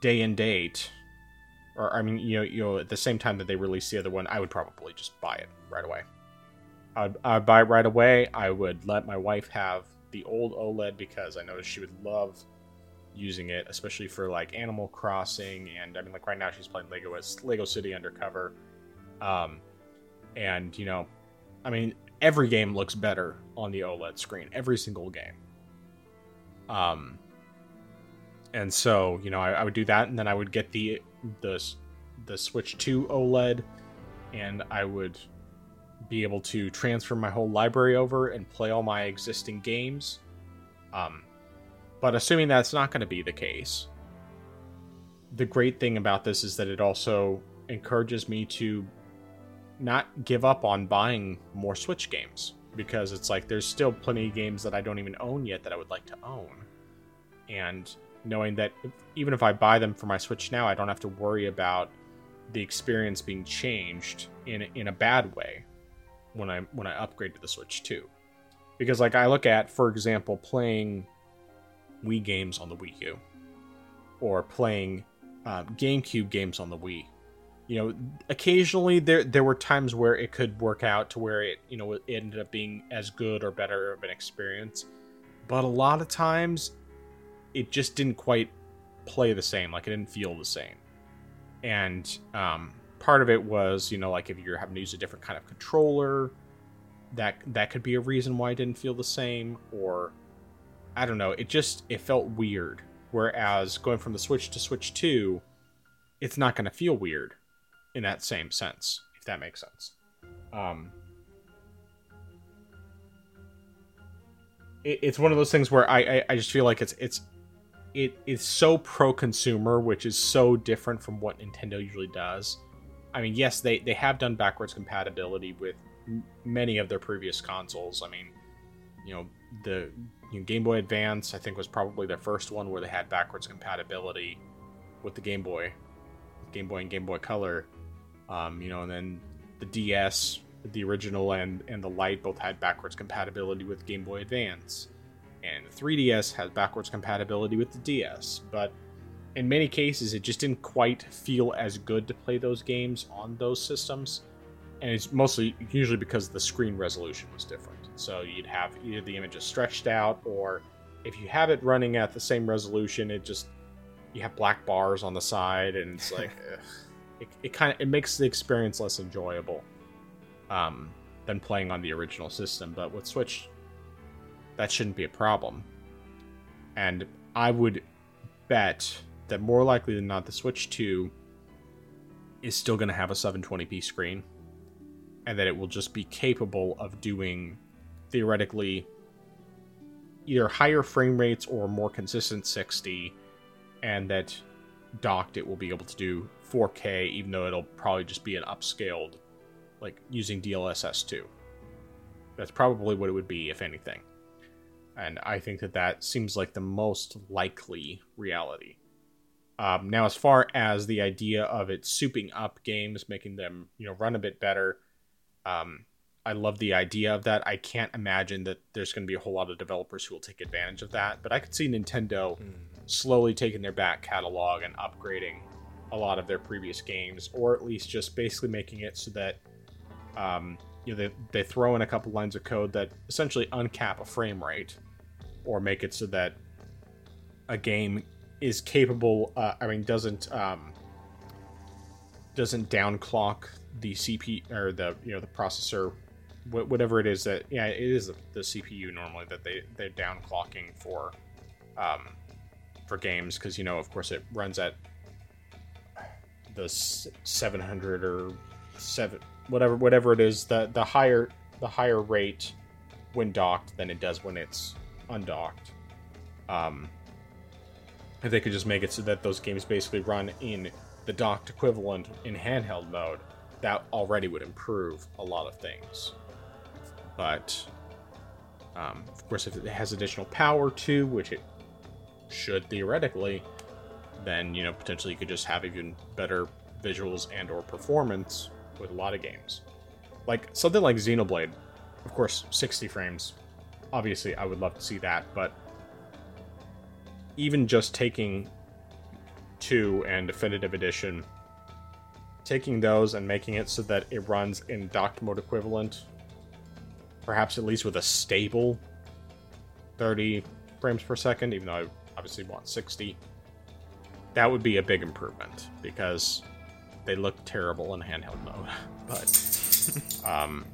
day and date or I mean you know you know at the same time that they released the other one, I would probably just buy it right away. I'd, I'd buy it right away. I would let my wife have the old OLED because I noticed she would love using it, especially for like Animal Crossing, and I mean, like right now she's playing Lego Lego City Undercover, um, and you know, I mean, every game looks better on the OLED screen, every single game. Um, and so you know, I, I would do that, and then I would get the the the Switch Two OLED, and I would be able to transfer my whole library over and play all my existing games. Um, but assuming that's not going to be the case, the great thing about this is that it also encourages me to not give up on buying more Switch games because it's like there's still plenty of games that I don't even own yet that I would like to own. And knowing that even if I buy them for my Switch now, I don't have to worry about the experience being changed in in a bad way when I when I upgrade to the Switch 2. Because like I look at, for example, playing Wii games on the Wii U, or playing uh, GameCube games on the Wii. You know, occasionally there there were times where it could work out to where it you know it ended up being as good or better of an experience, but a lot of times it just didn't quite play the same. Like it didn't feel the same, and um, part of it was you know like if you're having to use a different kind of controller, that that could be a reason why it didn't feel the same, or I don't know. It just it felt weird. Whereas going from the Switch to Switch Two, it's not going to feel weird in that same sense, if that makes sense. Um, it, it's one of those things where I, I I just feel like it's it's it is so pro consumer, which is so different from what Nintendo usually does. I mean, yes, they they have done backwards compatibility with many of their previous consoles. I mean, you know, the you know, Game Boy Advance I think was probably their first one where they had backwards compatibility with the Game Boy, Game Boy and Game Boy Color. Um, you know, and then the DS, the original and and the Lite both had backwards compatibility with Game Boy Advance, and the 3DS has backwards compatibility with the DS. But in many cases, it just didn't quite feel as good to play those games on those systems, and it's mostly usually because the screen resolution was different. So you'd have either the images stretched out, or if you have it running at the same resolution, it just you have black bars on the side, and it's like. it, it kind of it makes the experience less enjoyable um, than playing on the original system. But with Switch, that shouldn't be a problem. And I would bet that more likely than not, the Switch 2 is still going to have a 720p screen, and that it will just be capable of doing theoretically either higher frame rates or more consistent 60, and that docked it will be able to do 4K, even though it'll probably just be an upscaled, like using DLSS 2. That's probably what it would be, if anything. And I think that that seems like the most likely reality. Um, now, as far as the idea of it souping up games, making them you know run a bit better, um, I love the idea of that. I can't imagine that there's going to be a whole lot of developers who will take advantage of that, but I could see Nintendo Mm. slowly taking their back catalog and upgrading a lot of their previous games, or at least just basically making it so that um, you know they, they throw in a couple lines of code that essentially uncap a frame rate, or make it so that a game is capable. Uh, I mean, doesn't um, doesn't downclock the CP or the you know the processor, whatever it is that yeah it is the, CPU normally that they they're downclocking for um, for games because you know of course it runs at the s- 700 or 7 whatever whatever it is the the higher the higher rate when docked than it does when it's undocked. Um if they could just make it so that those games basically run in the docked equivalent in handheld mode that already would improve a lot of things but um, of course if it has additional power too which it should theoretically then you know potentially you could just have even better visuals and or performance with a lot of games. Like something like xenoblade of course 60 frames obviously i would love to see that but even just taking 2 and definitive edition taking those and making it so that it runs in docked mode equivalent perhaps at least with a stable 30 frames per second even though i obviously want 60 that would be a big improvement because they look terrible in handheld mode. But um,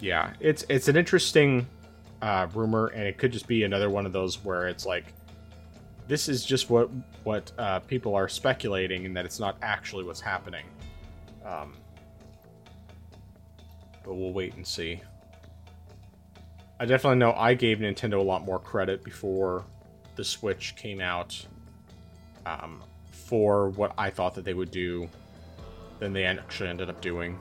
yeah, it's it's an interesting uh, rumor, and it could just be another one of those where it's like this is just what what uh, people are speculating, and that it's not actually what's happening. Um, but we'll wait and see. I definitely know I gave Nintendo a lot more credit before the Switch came out um, for what I thought that they would do than they actually ended up doing.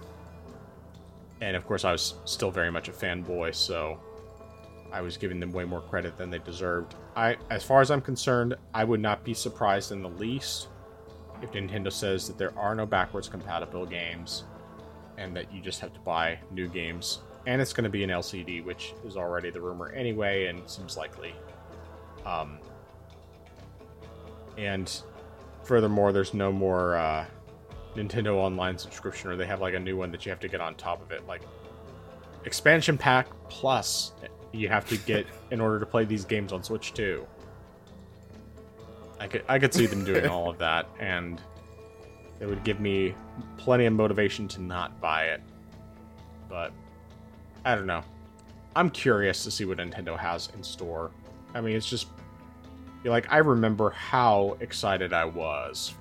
And of course, I was still very much a fanboy, so I was giving them way more credit than they deserved. I, as far as I'm concerned, I would not be surprised in the least if Nintendo says that there are no backwards compatible games and that you just have to buy new games and it's going to be an LCD, which is already the rumor anyway, and seems likely. Um, and furthermore, there's no more uh, Nintendo Online subscription, or they have like a new one that you have to get on top of it, like expansion pack plus. You have to get in order to play these games on Switch too. I could I could see them doing all of that, and it would give me plenty of motivation to not buy it. But I don't know. I'm curious to see what Nintendo has in store. I mean, it's just like I remember how excited I was,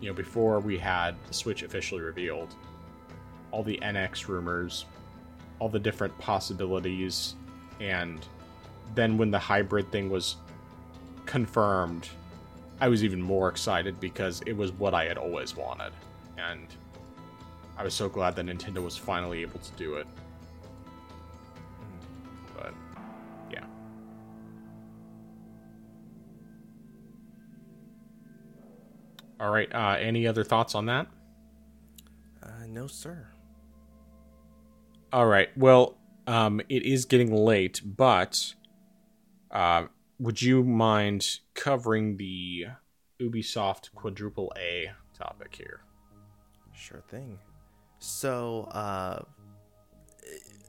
you know, before we had the Switch officially revealed. All the NX rumors, all the different possibilities, and then when the hybrid thing was confirmed, I was even more excited because it was what I had always wanted. And I was so glad that Nintendo was finally able to do it. But, yeah. All right. Uh, any other thoughts on that? Uh, no, sir. All right. Well, um, it is getting late, but uh, would you mind covering the Ubisoft quadruple A topic here? Sure thing. So, uh,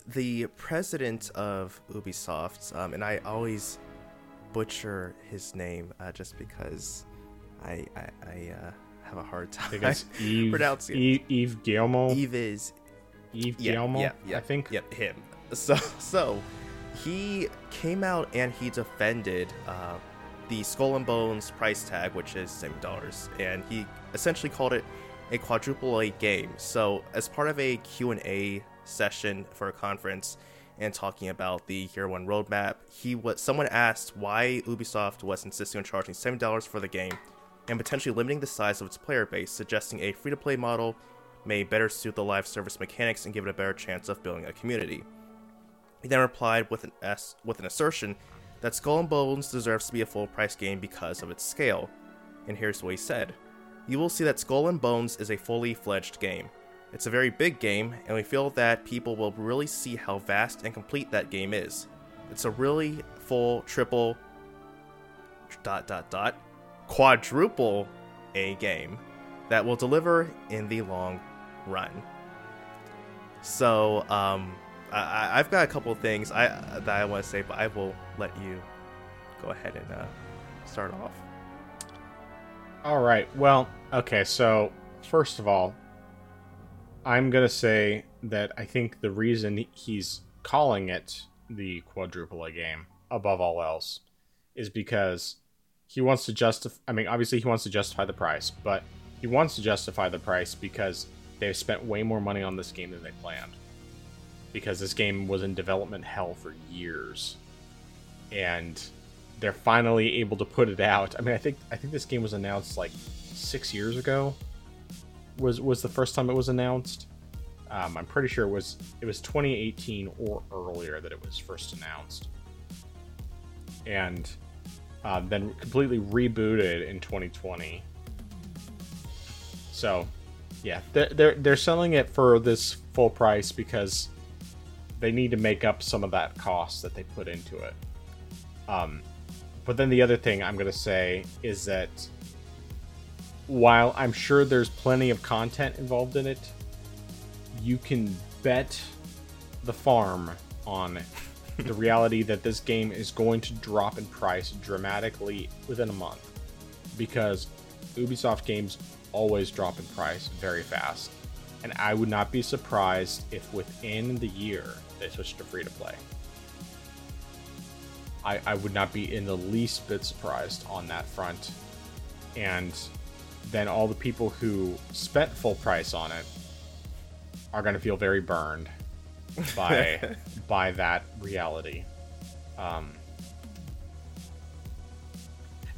the president of Ubisoft, um, and I always butcher his name uh, just because I I, I uh, have a hard time I think Yves, pronouncing it. Yves, Yves Guillemot. Yves is Yves yeah, Guillemot, yeah, yeah, I think. Yep, him. So, so he came out and he defended uh, the Skull and Bones price tag, which is seventy dollars, and he essentially called it a quadruple A game. So, as part of a Q and A session for a conference and talking about the Year One roadmap, he was someone asked why Ubisoft was insisting on charging seventy dollars for the game and potentially limiting the size of its player base, suggesting a free to play model may better suit the live service mechanics and give it a better chance of building a community. He then replied with an S with an assertion that Skull and Bones deserves to be a full price game because of its scale. And here's what he said. You will see that Skull and Bones is a fully fledged game. It's a very big game, and we feel that people will really see how vast and complete that game is. It's a really full triple dot dot dot quadruple A game that will deliver in the long run. So, um, I, I've got a couple things I that I want to say, but I will let you go ahead and uh, start off. All right. Well, okay. So, first of all, I'm to say that I think the reason he's calling it the quadruple A game above all else is because he wants to justify. I mean, obviously, he wants to justify the price, but he wants to justify the price because they've spent way more money on this game than they planned. Because this game was in development hell for years, and they're finally able to put it out. I mean, I think I think this game was announced like six years ago. Was was the first time it was announced? Um, I'm pretty sure it was it was 2018 or earlier that it was first announced, and uh, then completely rebooted in 2020. So, yeah, they're, they're they're selling it for this full price because they need to make up some of that cost that they put into it. Um, but then the other thing I'm going to say is that while I'm sure there's plenty of content involved in it, you can bet the farm on the reality that this game is going to drop in price dramatically within a month because Ubisoft games always drop in price very fast. And I would not be surprised if within the year they switch to free to play. I, I would not be in the least bit surprised on that front. And then all the people who spent full price on it are going to feel very burned by by that reality. Um,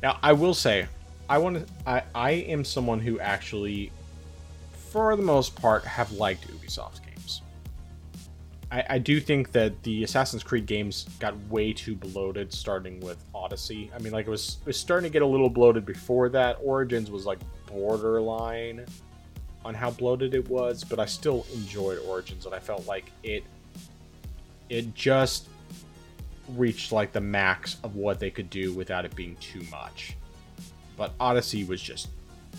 now, I will say, I want to. I I am someone who actually, for the most part, have liked Ubisoft. I, I do think that the Assassin's Creed games got way too bloated, starting with Odyssey. I mean, like it was it was starting to get a little bloated before that. Origins was like borderline on how bloated it was, but I still enjoyed Origins, and I felt like it It just reached like the max of what they could do without it being too much. But Odyssey was just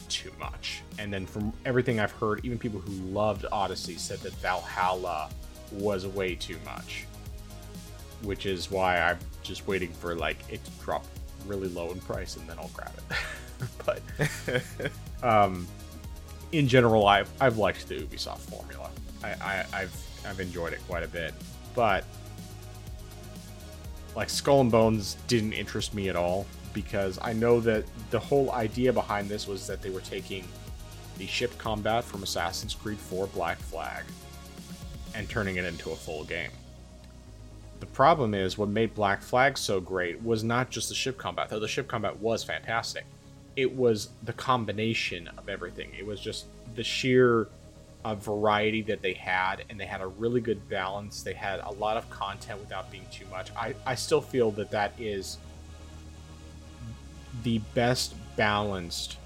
too much. And then from everything I've heard, even people who loved Odyssey said that Valhalla was way too much. Which is why I'm just waiting for like it to drop really low in price and then I'll grab it. but um, in general, I've I've liked the Ubisoft formula. I, I I've I've enjoyed it quite a bit, but like Skull and Bones didn't interest me at all because I know that the whole idea behind this was that they were taking the ship combat from Assassin's Creed 4 Black Flag and turning it into a full game. The problem is what made Black Flag so great was not just the ship combat, though the ship combat was fantastic. It was the combination of everything. It was just the sheer uh, variety that they had, and they had a really good balance. They had a lot of content without being too much. I, I still feel that that is the best balanced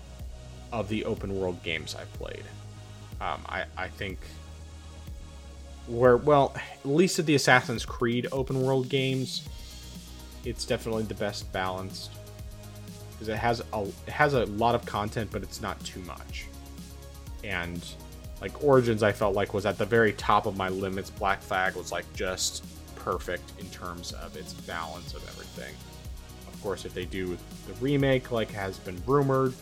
of the open world games I've played. Um, I, I think where well at least of the assassin's creed open world games it's definitely the best balanced because it has a it has a lot of content but it's not too much. And like origins i felt like was at the very top of my limits. Black flag was like just perfect in terms of its balance of everything. Of course if they do the remake like has been rumored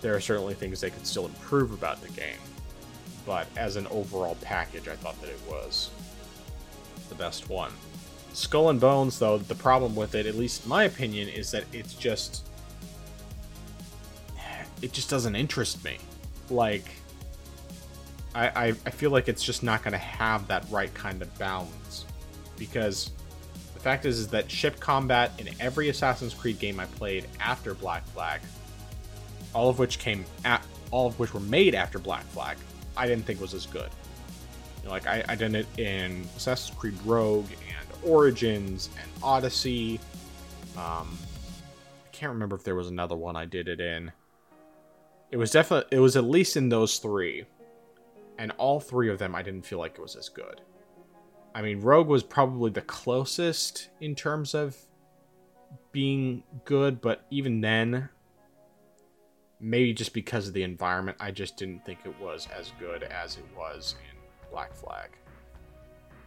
there are certainly things they could still improve about the game but as an overall package, I thought that it was the best one. Skull and Bones, though, the problem with it, at least in my opinion, is that it's just. It just doesn't interest me. Like. I, I, I feel like it's just not going to have that right kind of balance. Because the fact is, is that ship combat in every Assassin's Creed game I played after Black Flag, all of which came at, all of which were made after Black Flag, I didn't think was as good. You know, like I, I did it in Assassin's Creed Rogue and Origins and Odyssey. Um, I can't remember if there was another one I did it in. It was definitely it was at least in those three, and all three of them I didn't feel like it was as good. I mean, Rogue was probably the closest in terms of being good, but even then, maybe just because of the environment, I just didn't think it was as good as it was in Black Flag.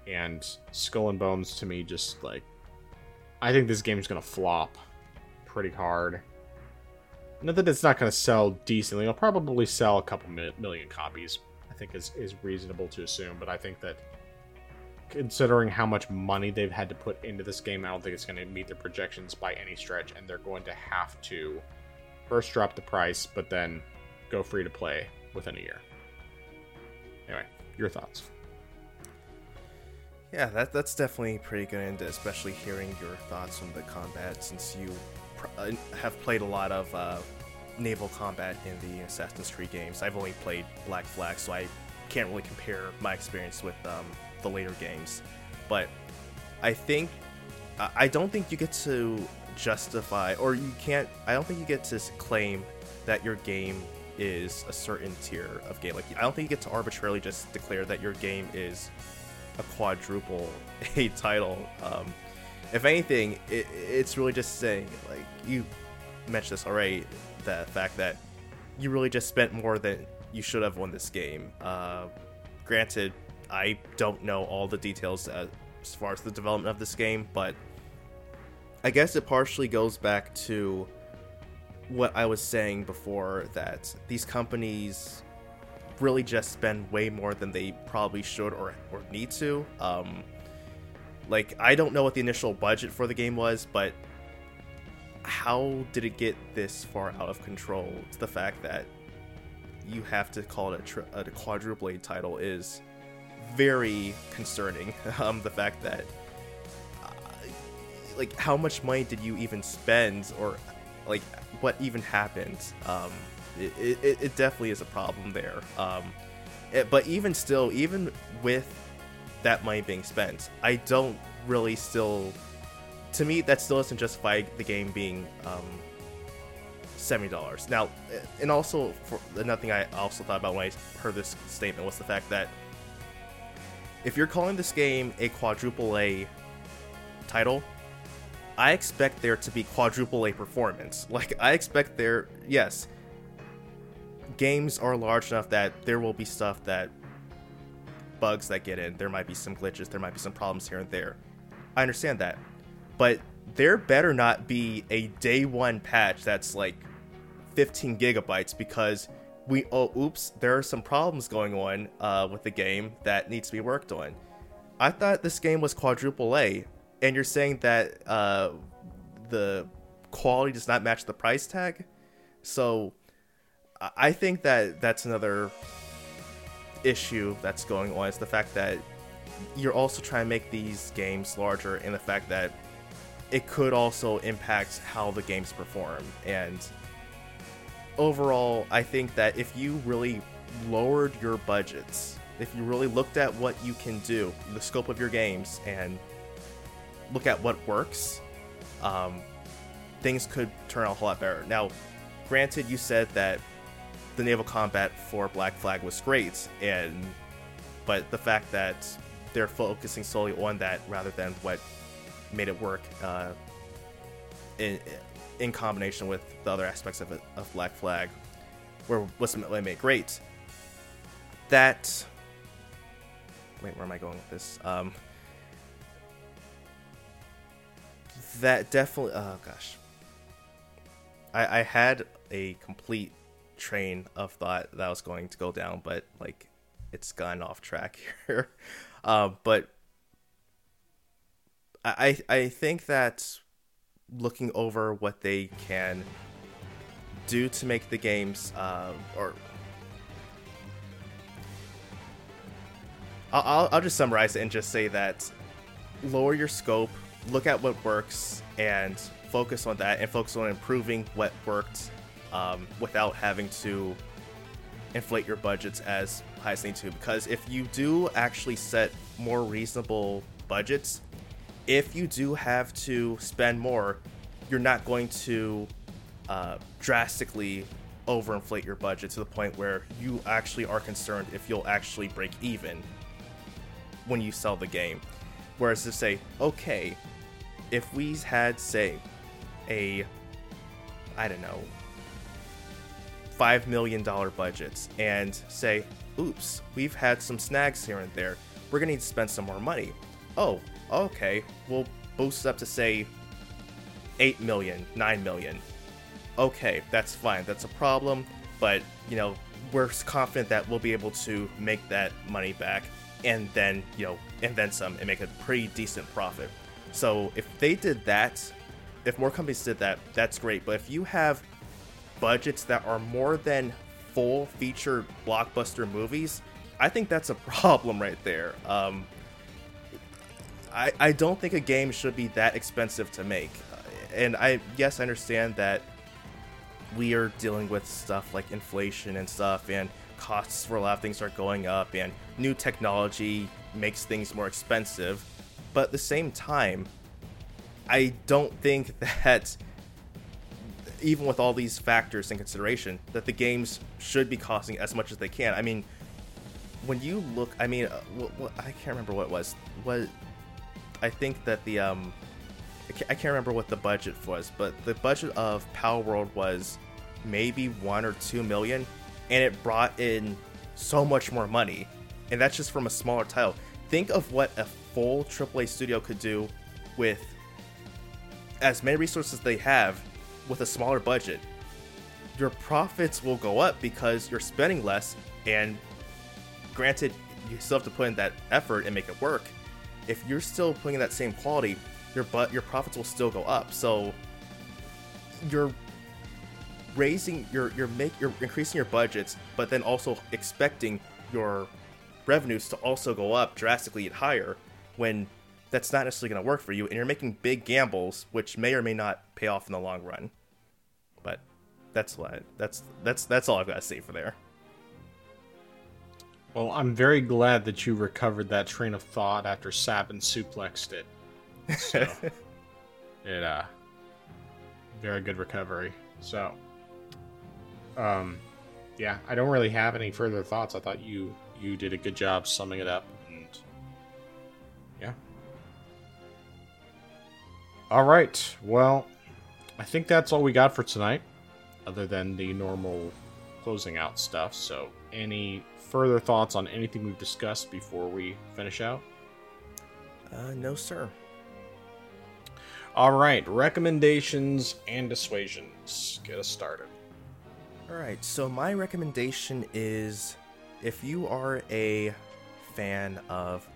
And Skull and Bones to me just like I think this game's gonna flop pretty hard. Not that it's not gonna sell decently, it'll probably sell a couple million copies. I think is is reasonable to assume, but I think that considering how much money they've had to put into this game, I don't think it's to meet their projections by any stretch, and they're going to have to first drop the price, but then go free to play within a year. Anyway, your thoughts? Yeah, that, that's definitely pretty good, and especially hearing your thoughts on the combat, since you pr- uh, have played a lot of uh, naval combat in the Assassin's Creed games. I've only played Black Flag, so I can't really compare my experience with um, the later games. But I think I don't think you get to justify, or you can't. I don't think you get to claim that your game is a certain tier of game. Like I don't think you get to arbitrarily just declare that your game is a quadruple A title. Um, if anything, it, it's really just saying like you mentioned this already. The fact that you really just spent more than you should have on this game. Uh, granted, I don't know all the details as far as the development of this game, but I guess it partially goes back to what I was saying before that these companies really just spend way more than they probably should or, or need to. Um, like, I don't know what the initial budget for the game was, but how did it get this far out of control? To the fact that you have to call it a, tri- a quadruple title is very concerning. Um, the fact that like how much money did you even spend or like what even happened? Um it, it, it definitely is a problem there. Um it, but even still even with that money being spent i don't really still to me that still doesn't justify the game being um $70 now and also for another thing i also thought about when i heard this statement was the fact that if you're calling this game a quadruple A title, I expect there to be quadruple A performance. Like I expect there, yes, games are large enough that there will be stuff that bugs that get in. There might be some glitches, there might be some problems here and there. I understand that. But there better not be a day one patch that's like 15 gigabytes because we oh oops there are some problems going on uh, with the game that needs to be worked on i thought this game was quadruple a and you're saying that uh, the quality does not match the price tag so i think that that's another issue that's going on is the fact that you're also trying to make these games larger and the fact that it could also impact how the games perform. And overall, I think that if you really lowered your budgets, if you really looked at what you can do, the scope of your games, and look at what works, um, things could turn out a whole lot better. Now, granted, you said that the naval combat for Black Flag was great, and but the fact that they're focusing solely on that rather than what made it work uh, in in combination with the other aspects of of Black Flag, where was made great. That wait, where am I going with this? Um, that definitely. Oh gosh, I I had a complete train of thought that was going to go down, but like it's gone off track here. Uh, but I I think that looking over what they can do to make the games uh, or I'll, I'll just summarize it and just say that lower your scope look at what works and focus on that and focus on improving what worked um, without having to inflate your budgets as high as they need to because if you do actually set more reasonable budgets if you do have to spend more, you're not going to uh, drastically overinflate your budget to the point where you actually are concerned if you'll actually break even when you sell the game. Whereas to say, okay, if we had, say, a, I don't know, $5 million budgets and say, oops, we've had some snags here and there, we're gonna need to spend some more money. Oh, okay, we'll boost up to say 8 million, 9 million. Okay, that's fine. That's a problem, but you know, we're confident that we'll be able to make that money back and then, you know, and then some and make a pretty decent profit. So, if they did that, if more companies did that, that's great. But if you have budgets that are more than full feature blockbuster movies, I think that's a problem right there. Um, I, I don't think a game should be that expensive to make. And I yes, I understand that we are dealing with stuff like inflation and stuff and costs for a lot of things are going up and new technology makes things more expensive. But at the same time, I don't think that even with all these factors in consideration, that the games should be costing as much as they can. I mean, when you look, I mean, uh, I can't remember what it was. What I think that the um, I can't remember what the budget was, but the budget of Palworld was maybe one or two million, and it brought in so much more money, and that's just from a smaller title. Think of what a full AAA studio could do with as many resources they have with a smaller budget. Your profits will go up because you're spending less, and granted, you still have to put in that effort and make it work if you're still putting in that same quality, your but your profits will still go up. So you're raising your your make you're increasing your budgets, but then also expecting your revenues to also go up drastically and higher when that's not necessarily going to work for you and you're making big gambles which may or may not pay off in the long run. But that's what that's that's that's all I've got to say for there. Well, I'm very glad that you recovered that train of thought after Sabin suplexed it. So, it, uh, very good recovery. So, um, yeah, I don't really have any further thoughts. I thought you you did a good job summing it up. And yeah. All right. Well, I think that's all we got for tonight, other than the normal closing out stuff. So, any further thoughts on anything we've discussed before we finish out? Uh, no, sir. All right, recommendations and dissuasions. Get us started. All right, so my recommendation is if you are a fan of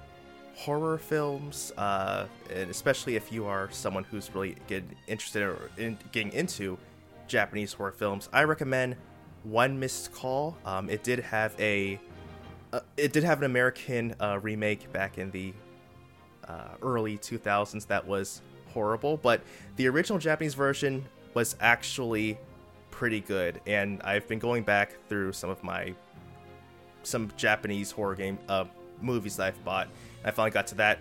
horror films, uh, and especially if you are someone who's really getting interested in getting into Japanese horror films, I recommend One Missed Call. Um, it did have a uh, it did have an American uh, remake back in the uh, early 2000s that was horrible, but the original Japanese version was actually pretty good. And I've been going back through some of my some Japanese horror game uh, movies that I've bought. I finally got to that.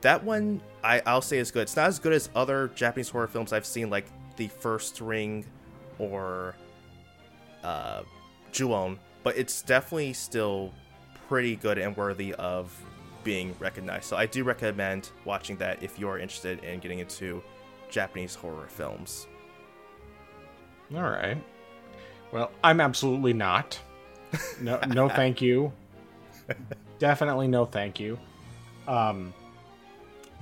That one I, I'll say is good. It's not as good as other Japanese horror films I've seen, like The First Ring or uh, Ju-On, but it's definitely still pretty good and worthy of being recognized. So I do recommend watching that if you're interested in getting into Japanese horror films. All right. Well, I'm absolutely not. No, no, thank you. Definitely no, thank you. Um,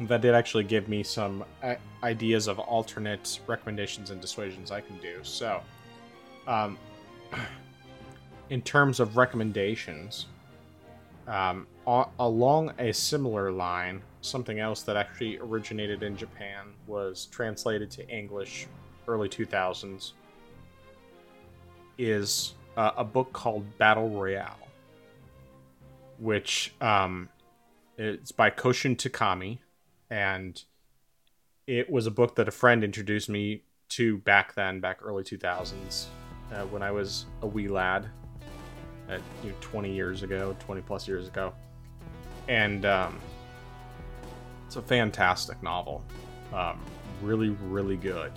that did actually give me some uh, ideas of alternate recommendations and dissuasions I can do. So, um, in terms of recommendations, um, a- along a similar line, something else that actually originated in Japan was translated to English early 2000s is uh, a book called Battle Royale, which um, it's by Koushun Takami, and it was a book that a friend introduced me to back then, back early 2000s, uh, when I was a wee lad, at you know, 20 years ago, 20 plus years ago, and um, it's a fantastic novel, um, really, really good.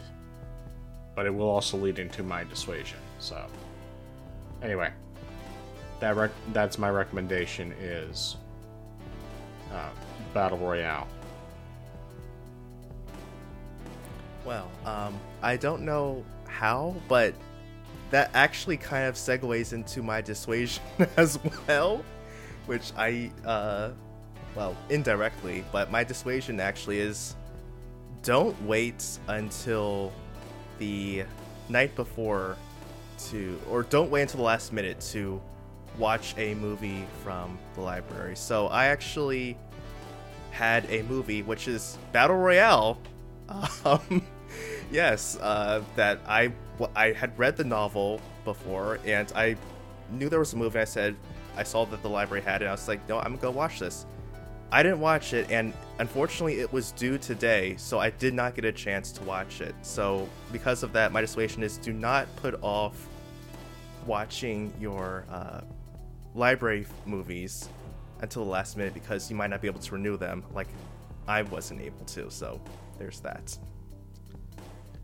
But it will also lead into my dissuasion. So, anyway, that rec- that's my recommendation is uh, Battle Royale. Well, um, I don't know how, but that actually kind of segues into my dissuasion as well, which I, uh, well, indirectly, but my dissuasion actually is don't wait until the night before to, or don't wait until the last minute to watch a movie from the library. So I actually had a movie, which is Battle Royale. Um, yes, uh, that I I had read the novel before, and I knew there was a movie. I said I saw that the library had it. I was like, no, I'm gonna go watch this. I didn't watch it, and unfortunately, it was due today, so I did not get a chance to watch it. So because of that, my dissuasion is do not put off watching your uh, library movies until the last minute because you might not be able to renew them like I wasn't able to. So there's that.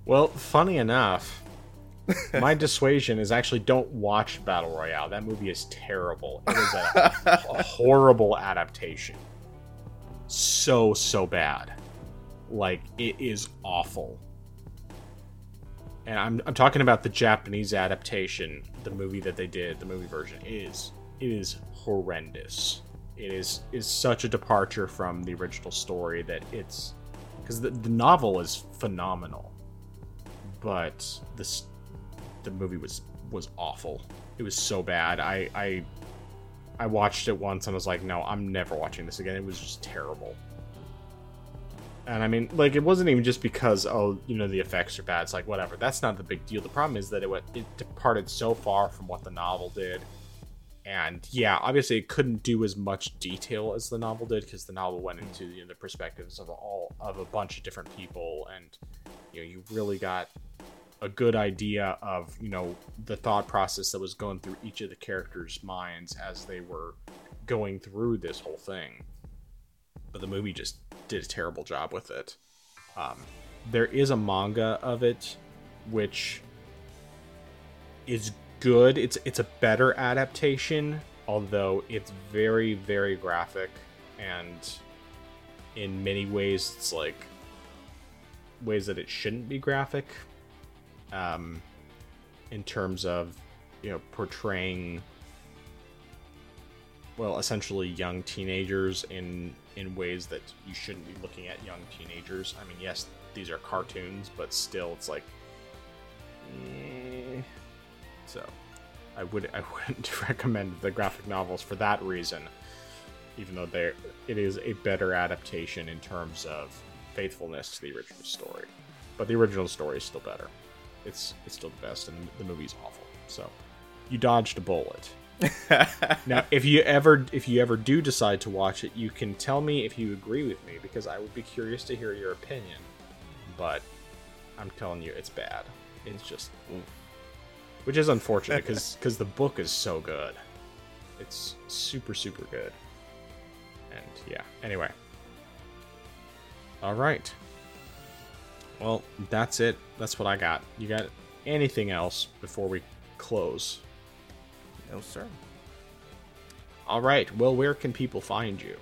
Well, funny enough, my dissuasion is actually don't watch Battle Royale. That movie is terrible. It is a, a horrible adaptation. So, so bad. Like, it is awful. And I'm, I'm talking about the Japanese adaptation, the movie that they did, the movie version. Is it is horrendous. It is is such a departure from the original story that it's because the, the novel is phenomenal, but this the movie was was awful. It was so bad. I I I watched it once and I was like, no, I'm never watching this again. It was just terrible. And I mean, like, it wasn't even just because, oh, you know, the effects are bad. It's like, whatever. That's not the big deal. The problem is that it went, it departed so far from what the novel did and yeah obviously it couldn't do as much detail as the novel did because the novel went into you know, the perspectives of all of a bunch of different people and you know you really got a good idea of you know the thought process that was going through each of the characters minds as they were going through this whole thing but the movie just did a terrible job with it um, there is a manga of it which is good. It's it's a better adaptation, although it's very very graphic and in many ways it's like ways that it shouldn't be graphic. Um, in terms of you know portraying well essentially young teenagers in in ways that you shouldn't be looking at young teenagers i mean yes these are cartoons but still it's like eh. so i would i wouldn't recommend the graphic novels for that reason even though they it is a better adaptation in terms of faithfulness to the original story but the original story is still better it's it's still the best and the movie's awful so you dodged a bullet. Now, if you ever if you ever do decide to watch it, you can tell me if you agree with me because I would be curious to hear your opinion. But I'm telling you, it's bad. It's just, which is unfortunate because because the book is so good. It's super super good. And yeah. Anyway. All right. Well, that's it. That's what I got. You got anything else before we close? No, sir. All right. Well, where can people find you?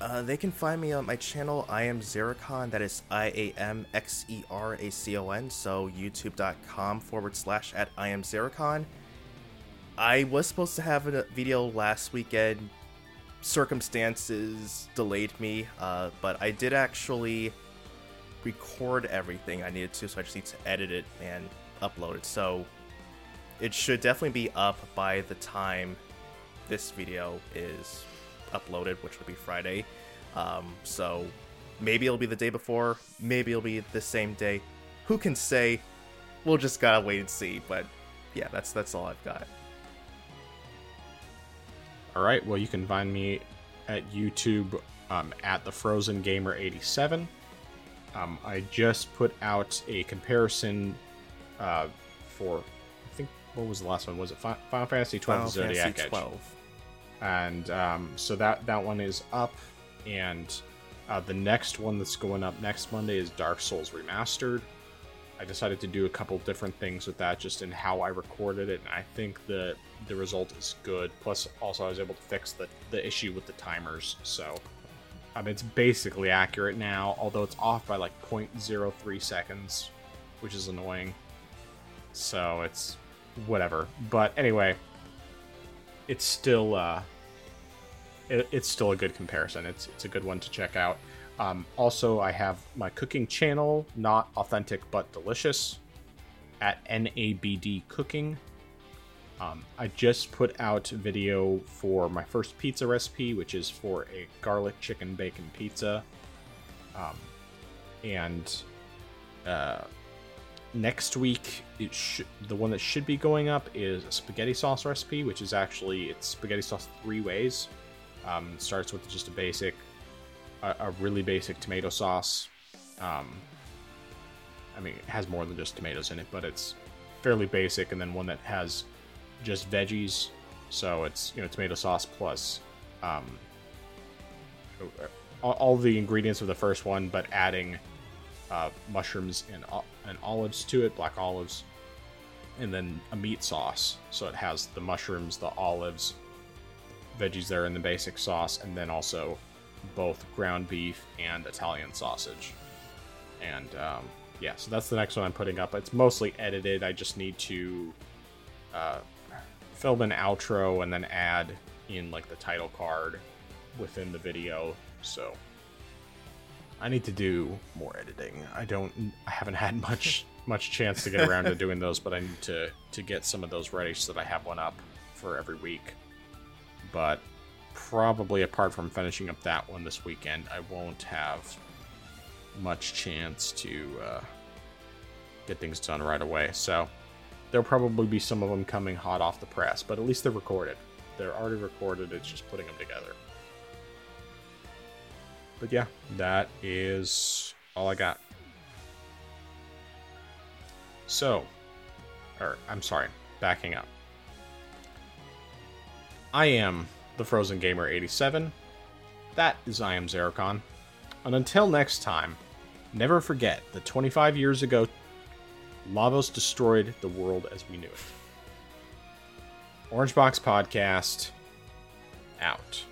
Uh, they can find me on my channel. I am Xeracon. That is I A M X E R A C O N. So youtube.com forward slash at I am Xeracon. I was supposed to have a video last weekend. Circumstances delayed me, uh, but I did actually record everything I needed to, so I just need to edit it and upload it. So it should definitely be up by the time this video is uploaded, which will be Friday. Um, so maybe it'll be the day before, maybe it'll be the same day. Who can say? We'll just gotta wait and see. But yeah, that's that's all I've got. All right. Well, you can find me at YouTube um, at the Frozen Gamer 87. Um, I just put out a comparison uh, for what was the last one? Was it Final Fantasy twelve? Final Zodiac Fantasy twelve. Edge. And um, so that that one is up, and uh, the next one that's going up next Monday is Dark Souls Remastered. I decided to do a couple different things with that, just in how I recorded it, and I think the the result is good. Plus, also I was able to fix the the issue with the timers, so um, it's basically accurate now, although it's off by like 0.03 seconds, which is annoying. So it's whatever. But anyway, it's still uh, it, it's still a good comparison. It's it's a good one to check out. Um, also, I have my cooking channel, not authentic but delicious, at NABD Cooking. Um, I just put out video for my first pizza recipe, which is for a garlic chicken bacon pizza. Um, and uh, next week it sh- the one that should be going up is a spaghetti sauce recipe which is actually it's spaghetti sauce three ways. Um, starts with just a basic a, a really basic tomato sauce. Um, i mean it has more than just tomatoes in it but it's fairly basic and then one that has just veggies. So it's you know tomato sauce plus um, all the ingredients of the first one but adding uh, mushrooms and, and olives to it, black olives, and then a meat sauce. So it has the mushrooms, the olives, veggies there in the basic sauce, and then also both ground beef and Italian sausage. And um, yeah, so that's the next one I'm putting up. It's mostly edited. I just need to uh, film an outro and then add in like the title card within the video. So I need to do more editing. I don't. I haven't had much much chance to get around to doing those, but I need to to get some of those ready so that I have one up for every week. But probably apart from finishing up that one this weekend, I won't have much chance to uh, get things done right away. So there'll probably be some of them coming hot off the press, but at least they're recorded. They're already recorded. It's just putting them together. But yeah, that is all I got. So, or I'm sorry, backing up. I am the Frozen Gamer 87. That is I am Xeracon. And until next time, never forget that 25 years ago, Lavos destroyed the world as we knew it. Orange Box Podcast, out.